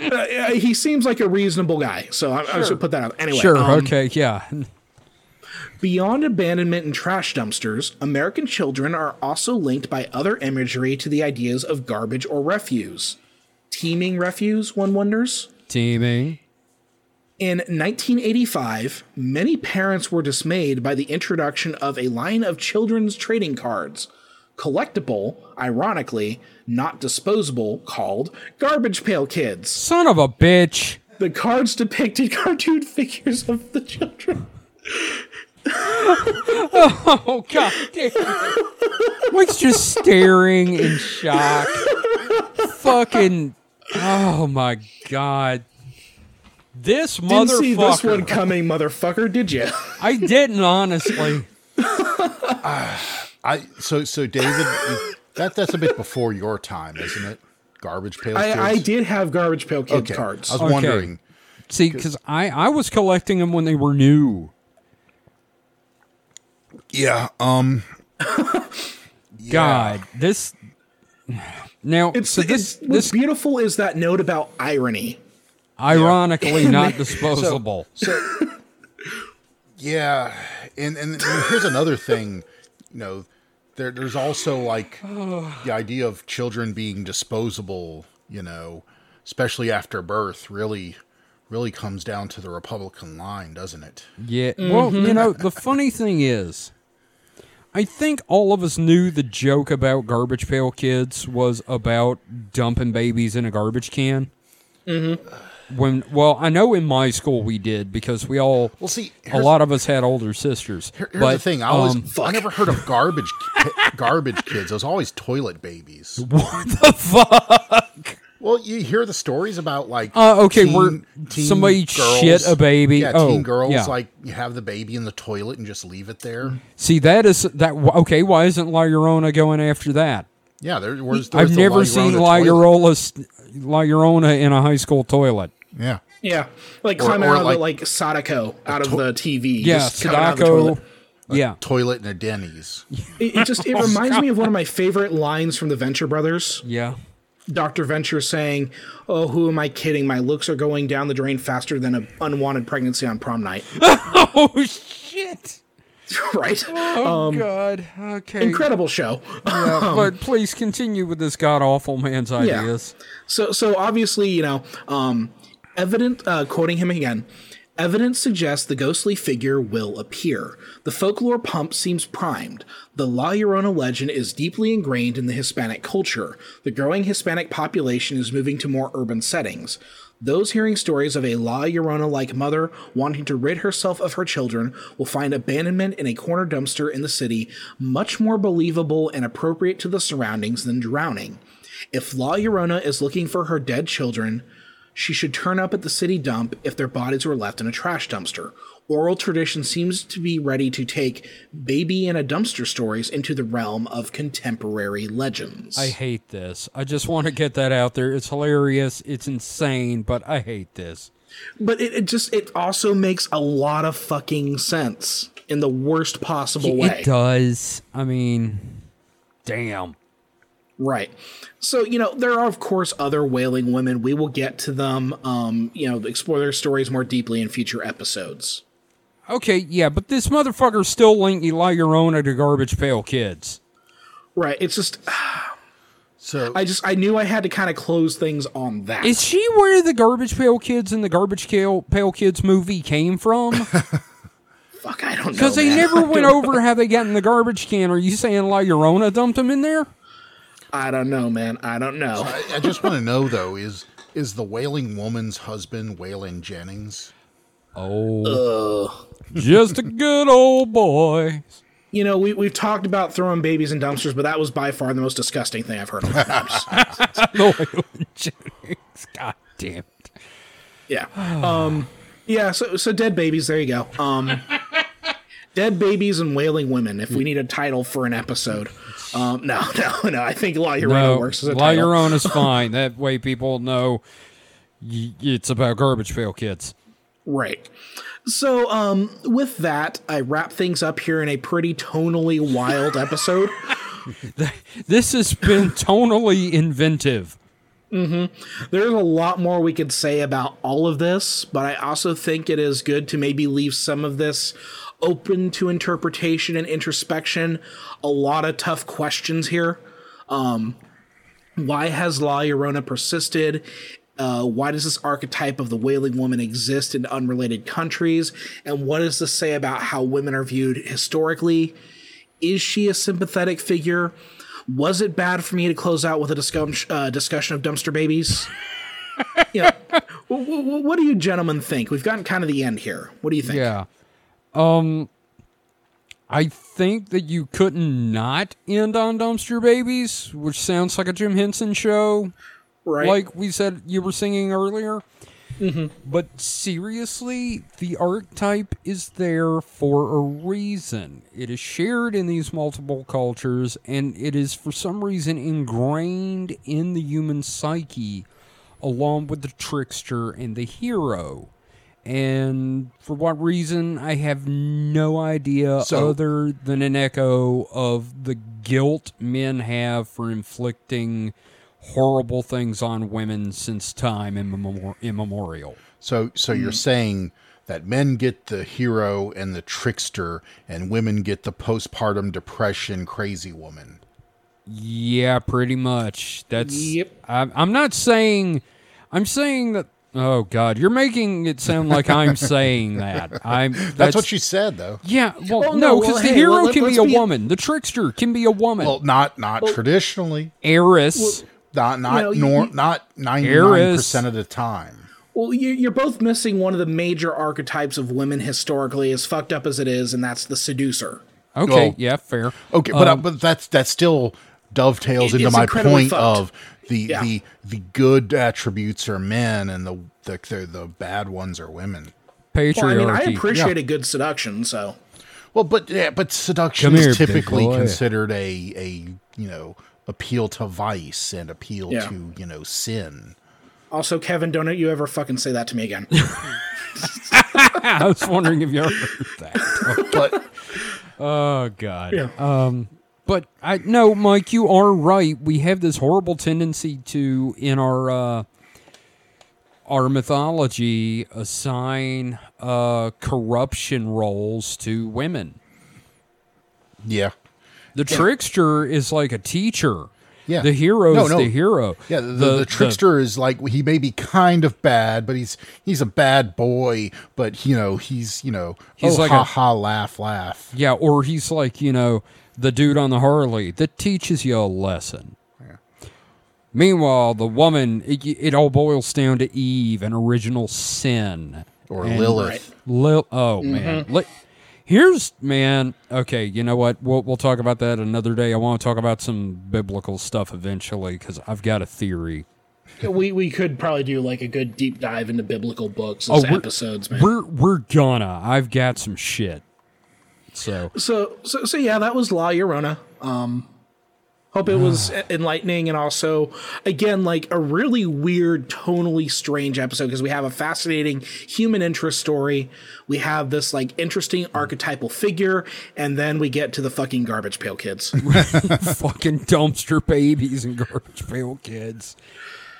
uh, he seems like a reasonable guy, so I, I should put that out. Anyway, Sure. um, okay. Yeah. Beyond abandonment and trash dumpsters, American children are also linked by other imagery to the ideas of garbage or refuse. Teeming refuse, one wonders. Teaming. In 1985, many parents were dismayed by the introduction of a line of children's trading cards, collectible, ironically, not disposable, called Garbage Pail Kids. Son of a bitch. The cards depicted cartoon figures of the children. Oh god. damn. Mike's just staring in shock. Fucking. Oh my god. This Didn't see this one coming, motherfucker, did you? I didn't honestly. I so so David, that that's a bit before your time, isn't it? Garbage pail. Kids? I, I did have Garbage Pail Kids Okay. cards. I was Okay. wondering. See, because I I was collecting them when they were new. Yeah. Um. God, this. Now, It's, so this it's, what's this beautiful is that note about irony. Ironically not disposable. Yeah, and and, and here's another thing, you know, there there's also like the idea of children being disposable, you know, especially after birth, really really comes down to the Republican line, doesn't it? Yeah. Well, you know, the funny thing is, I think all of us knew the joke about Garbage Pail Kids was about dumping babies in a garbage can. Mm-hmm. When, well, I know in my school we did because we all, Well, see, a lot of us had older sisters. Here- Here's but, the thing. I always um, I never heard of garbage garbage kids. It was always toilet babies. what the fuck? Well, you hear the stories about like Uh, okay, teen- where teen somebody girls- shit a baby. Yeah, Oh, teen girls yeah. like you have the baby in the toilet and just leave it there. See, that is that. Okay, why isn't La Llorona going after that? Yeah, there. Where's, I've the never La seen La. Llorona, La Llorona in a high school toilet. Yeah, Yeah, like Or- climb or out of like- the like Sadako out of the TV. Yeah, just coming out of the Sadako. toilet. Yeah. toilet in a Denny's. It, it just it reminds me of one of my favorite lines from the Venture Brothers. Yeah. Dr. Venture saying, "Oh, who am I kidding? My looks are going down the drain faster than an unwanted pregnancy on prom night." Oh shit. right? Oh god. Okay. Incredible show. Yeah, but please continue with this god awful man's ideas. So, so obviously, you know, um, evident. Uh, quoting him again. Evidence suggests the ghostly figure will appear. The folklore pump seems primed. The La Llorona legend is deeply ingrained in the Hispanic culture. The growing Hispanic population is moving to more urban settings. Those hearing stories of a La Llorona like mother wanting to rid herself of her children will find abandonment in a corner dumpster in the city much more believable and appropriate to the surroundings than drowning. If La Llorona is looking for her dead children, she should turn up at the city dump if their bodies were left in a trash dumpster. Oral tradition seems to be ready to take baby in a dumpster stories into the realm of contemporary legends. I hate this. I just want to get that out there. It's hilarious. It's insane, but I hate this. but it, it just it also makes a lot of fucking sense in the worst possible way. It does. I mean, damn. Right. So, you know, there are, of course, other wailing women. We will get to them, um, you know, explore their stories more deeply in future episodes. Okay, yeah, but this motherfucker's still linking La Llorona to Garbage Pail Kids. Right. It's just, So I just I knew I had to kind of close things on that. Is she where the Garbage Pail Kids in the Garbage Pail, Pail Kids movie came from? Fuck, I don't know. Because they man. never went over how they got in the garbage can. Are you saying La Llorona dumped them in there? I don't know, man. I don't know. I, I just want to know though is is the wailing woman's husband Waylon Jennings? Oh, just a good old boy. You know, we we've talked about throwing babies in dumpsters, but that was by far the most disgusting thing I've heard. Of. No, Jennings. God damn it. yeah. Um. Yeah. So so dead babies. There you go. Um. dead babies and wailing women. If we need a title for an episode. Um. No. No. No. I think La Llorona No, works as a La title. is fine. That way people know y- it's about Garbage Pail Kids. Right. So, um, with that, I wrap things up here in a pretty tonally wild episode. This has been tonally inventive. There's a lot more we could say about all of this, but I also think it is good to maybe leave some of this open to interpretation and introspection. A lot of tough questions here. Um, why has La Llorona persisted? Uh, why does this archetype of the wailing woman exist in unrelated countries? And what does this say about how women are viewed historically? Is she a sympathetic figure? Was it bad for me to close out with a discussion, uh, discussion of dumpster babies? yeah. W- w- what do you gentlemen think? We've gotten kind of the end here. What do you think? Yeah. Um I think that you couldn't not end on Dumpster Babies, which sounds like a Jim Henson show, Right. like we said you were singing earlier. But seriously, the archetype is there for a reason. It is shared in these multiple cultures, and it is for some reason ingrained in the human psyche, along with the trickster and the hero. And for what reason, I have no idea So- other than an echo of the guilt men have for inflicting horrible things on women since time immemor- immemorial. So so you're mm-hmm. saying that men get the hero and the trickster, and women get the postpartum depression crazy woman. Yeah, pretty much. That's. Yep. I'm, I'm not saying. I'm saying that. Oh God, you're making it sound like I'm saying that. I'm. That's, That's, what she said, though. Yeah. Well, Well, no, no, because well, the hey, hero let- can be a be- woman. The trickster can be a woman. Well, not not traditionally, Heiress. not not know, you- nor, you- not ninety nine Heiress. percent of the time. Well, you- you're both missing one of the major archetypes of women historically, as fucked up as it is, and that's the seducer. okay. well, yeah. Fair. Okay, but uh, Um, but that's that still dovetails It- into my point fucked. of the Yeah. the the good attributes are men and the the the, the bad ones are women. patriarchy. Well, I mean, I appreciate Yeah. a good seduction, so Well, but yeah, but seduction Come here, is big typically considered a a you know appeal to vice and appeal Yeah. to you know sin. also, Kevin, don't you ever fucking say that to me again. I was wondering if you ever heard that. But Oh God. Yeah. Um, but I no, Mike, you are right. We have this horrible tendency to in our uh, our mythology assign uh, corruption roles to women. yeah, The trickster is like a teacher. Yeah. The hero No, is no. the hero. yeah. The, the, trickster is like he may be kind of bad, but he's he's a bad boy. But you know he's you know He's oh, like ha a- ha laugh laugh. Yeah, or he's like, you know, the dude on the Harley that teaches you a lesson. Meanwhile, the woman, it, it all boils down to Eve and original sin. Or And Lilith. Lil, oh, mm-hmm. man. Li- Here's, man, okay, you know what? We'll, we'll talk about that another day. I want to talk about some biblical stuff eventually because I've got a theory. we we could probably do like a good deep dive into biblical books Oh, we're- episodes, man. We're, we're gonna. I've got some shit. So, So, so, so yeah, that was La Llorona. Um, hope it was enlightening and also, again, like a really weird, tonally strange episode because we have a fascinating human interest story. We have this like interesting archetypal figure, and then we get to the fucking garbage pail kids. fucking dumpster babies and garbage pail kids.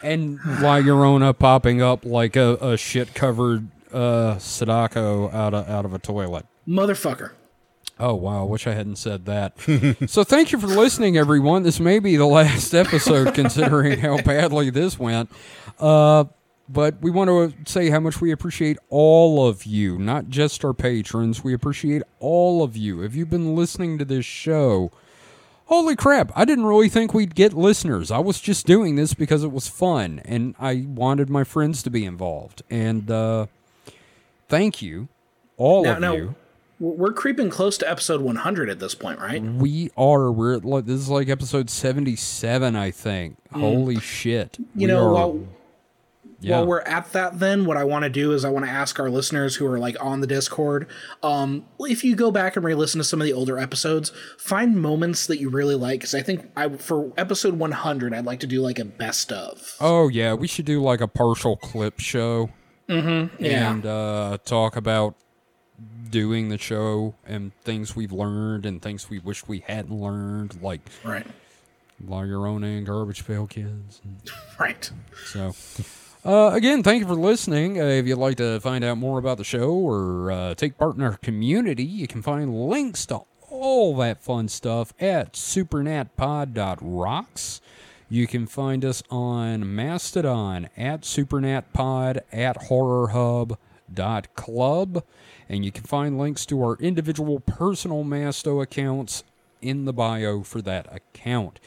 And La Llorona popping up like a, a shit covered uh, Sadako out of out of a toilet. Motherfucker. Oh wow, I wish I hadn't said that. so thank you for listening, everyone. This may be the last episode, considering how badly this went. Uh, but we want to say how much we appreciate all of you, not just our patrons. We appreciate all of you. If you've been listening to this show, holy crap, I didn't really think we'd get listeners. I was just doing this because it was fun and I wanted my friends to be involved. And uh, thank you, all Now, of now you. We're creeping close to episode 100 at this point, right? We are. We're like this is like episode seventy-seven, I think. Holy shit! Mm. You We know, are- while yeah. while we're at that, then what I want to do is I want to ask our listeners who are like on the Discord, um, if you go back and re-listen to some of the older episodes, find moments that you really like. Because I think I for episode 100, I'd like to do like a best of. oh yeah, we should do like a partial clip show Mm-hmm. Yeah. and uh, talk about doing the show and things we've learned and things we wish we hadn't learned, like right. La Llorona and garbage pail kids. Right. So, uh, again, thank you for listening. Uh, if you'd like to find out more about the show or uh, take part in our community, you can find links to all that fun stuff at supernatpod.rocks. You can find us on Mastodon at supernatpod at horrorhub.club. And you can find links to our individual personal Masto accounts in the bio for that account.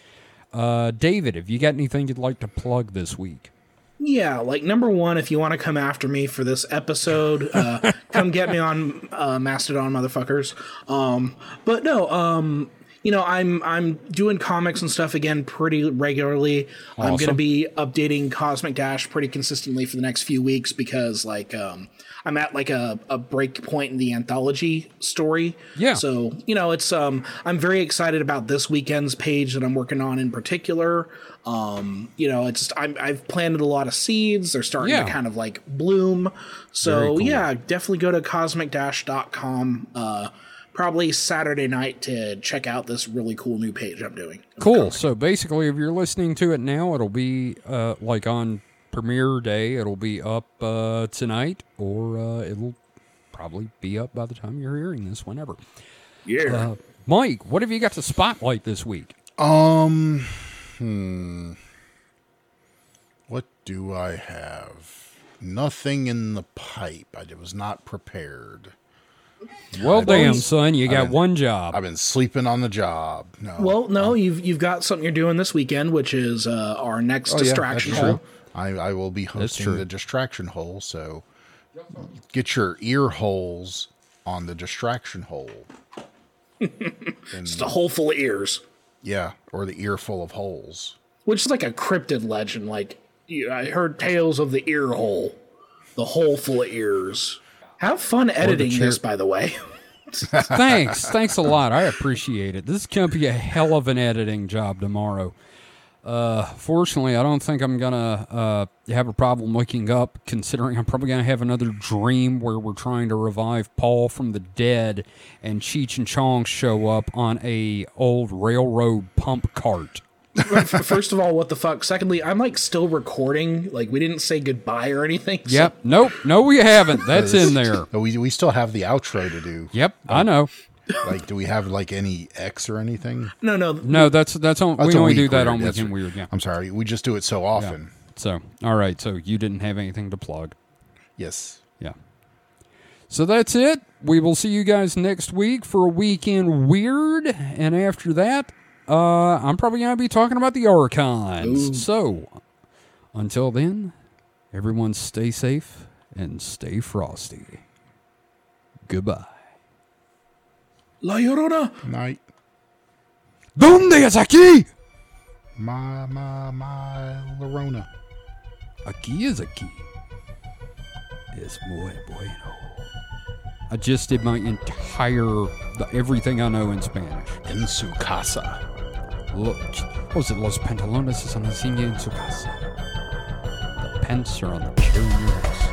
Uh, David, have you got anything you'd like to plug this week? Yeah, like number one, if you want to come after me for this episode, uh, come get me on uh, Mastodon, motherfuckers. Um, but no, um, you know, I'm I'm doing comics and stuff again pretty regularly. I'm gonna be updating Cosmic Dash pretty consistently for the next few weeks because like um, I'm at like a, a break point in the anthology story. Yeah. So you know, it's um, I'm very excited about this weekend's page that I'm working on in particular. Um, you know, it's just I'm, I've planted a lot of seeds. They're starting Yeah. to kind of like bloom. So cool. yeah, definitely go to cosmic-dash.com. Uh, probably Saturday night to check out this really cool new page I'm doing. Cool. So basically, if you're listening to it now, it'll be uh, like on premiere day. It'll be up uh, tonight, or uh, it'll probably be up by the time you're hearing this, whenever. Yeah. Uh, Mike, what have you got to spotlight this week? Um, hmm. What do I have? Nothing in the pipe. I was not prepared. Well, damn, he's- son, you got been- one job. I've been sleeping on the job. No. well, no, you've you've got something you're doing this weekend, which is uh, our next Oh, yeah, distraction that's true. I, I will be hosting the distraction hole. So get your ear holes on the distraction hole. It's a hole full of ears, Yeah, or the ear full of holes. which is like a cryptid legend. Like I heard tales of the ear hole, the hole full of ears. Have fun editing chair- this, by the way. Thanks. Thanks a lot. I appreciate it. This is going to be a hell of an editing job tomorrow. Uh, fortunately, I don't think I'm going to uh, have a problem waking up, considering I'm probably going to have another dream where we're trying to revive Paul from the dead and Cheech and Chong show up on a old railroad pump cart. First of all, what the fuck? Secondly, I'm like still recording. Like we didn't say goodbye or anything. so- Yep. Nope. No, we haven't. That's in there. We we still have the outro to do. Yep. I know. Like, do we have like any X or anything? No, no, No, that's that's on. That's we only do that weird. on That's- Weekend Weird. Yeah. I'm sorry, we just do it so often. So, all right. So you didn't have anything to plug. Yes. Yeah. So that's it. We will see you guys next week for a weekend weird, and after that, uh, I'm probably gonna be talking about the archons. Ooh. So, until then, everyone stay safe and stay frosty. Goodbye. La Llorona. Night. ¿Dónde es aquí? My my my Llorona. Aquí es aquí. Es muy bueno. I just did my entire the, everything I know in Spanish. En su casa. Lo, what was it? Los pantalones están así en su casa. The pants are on the cherry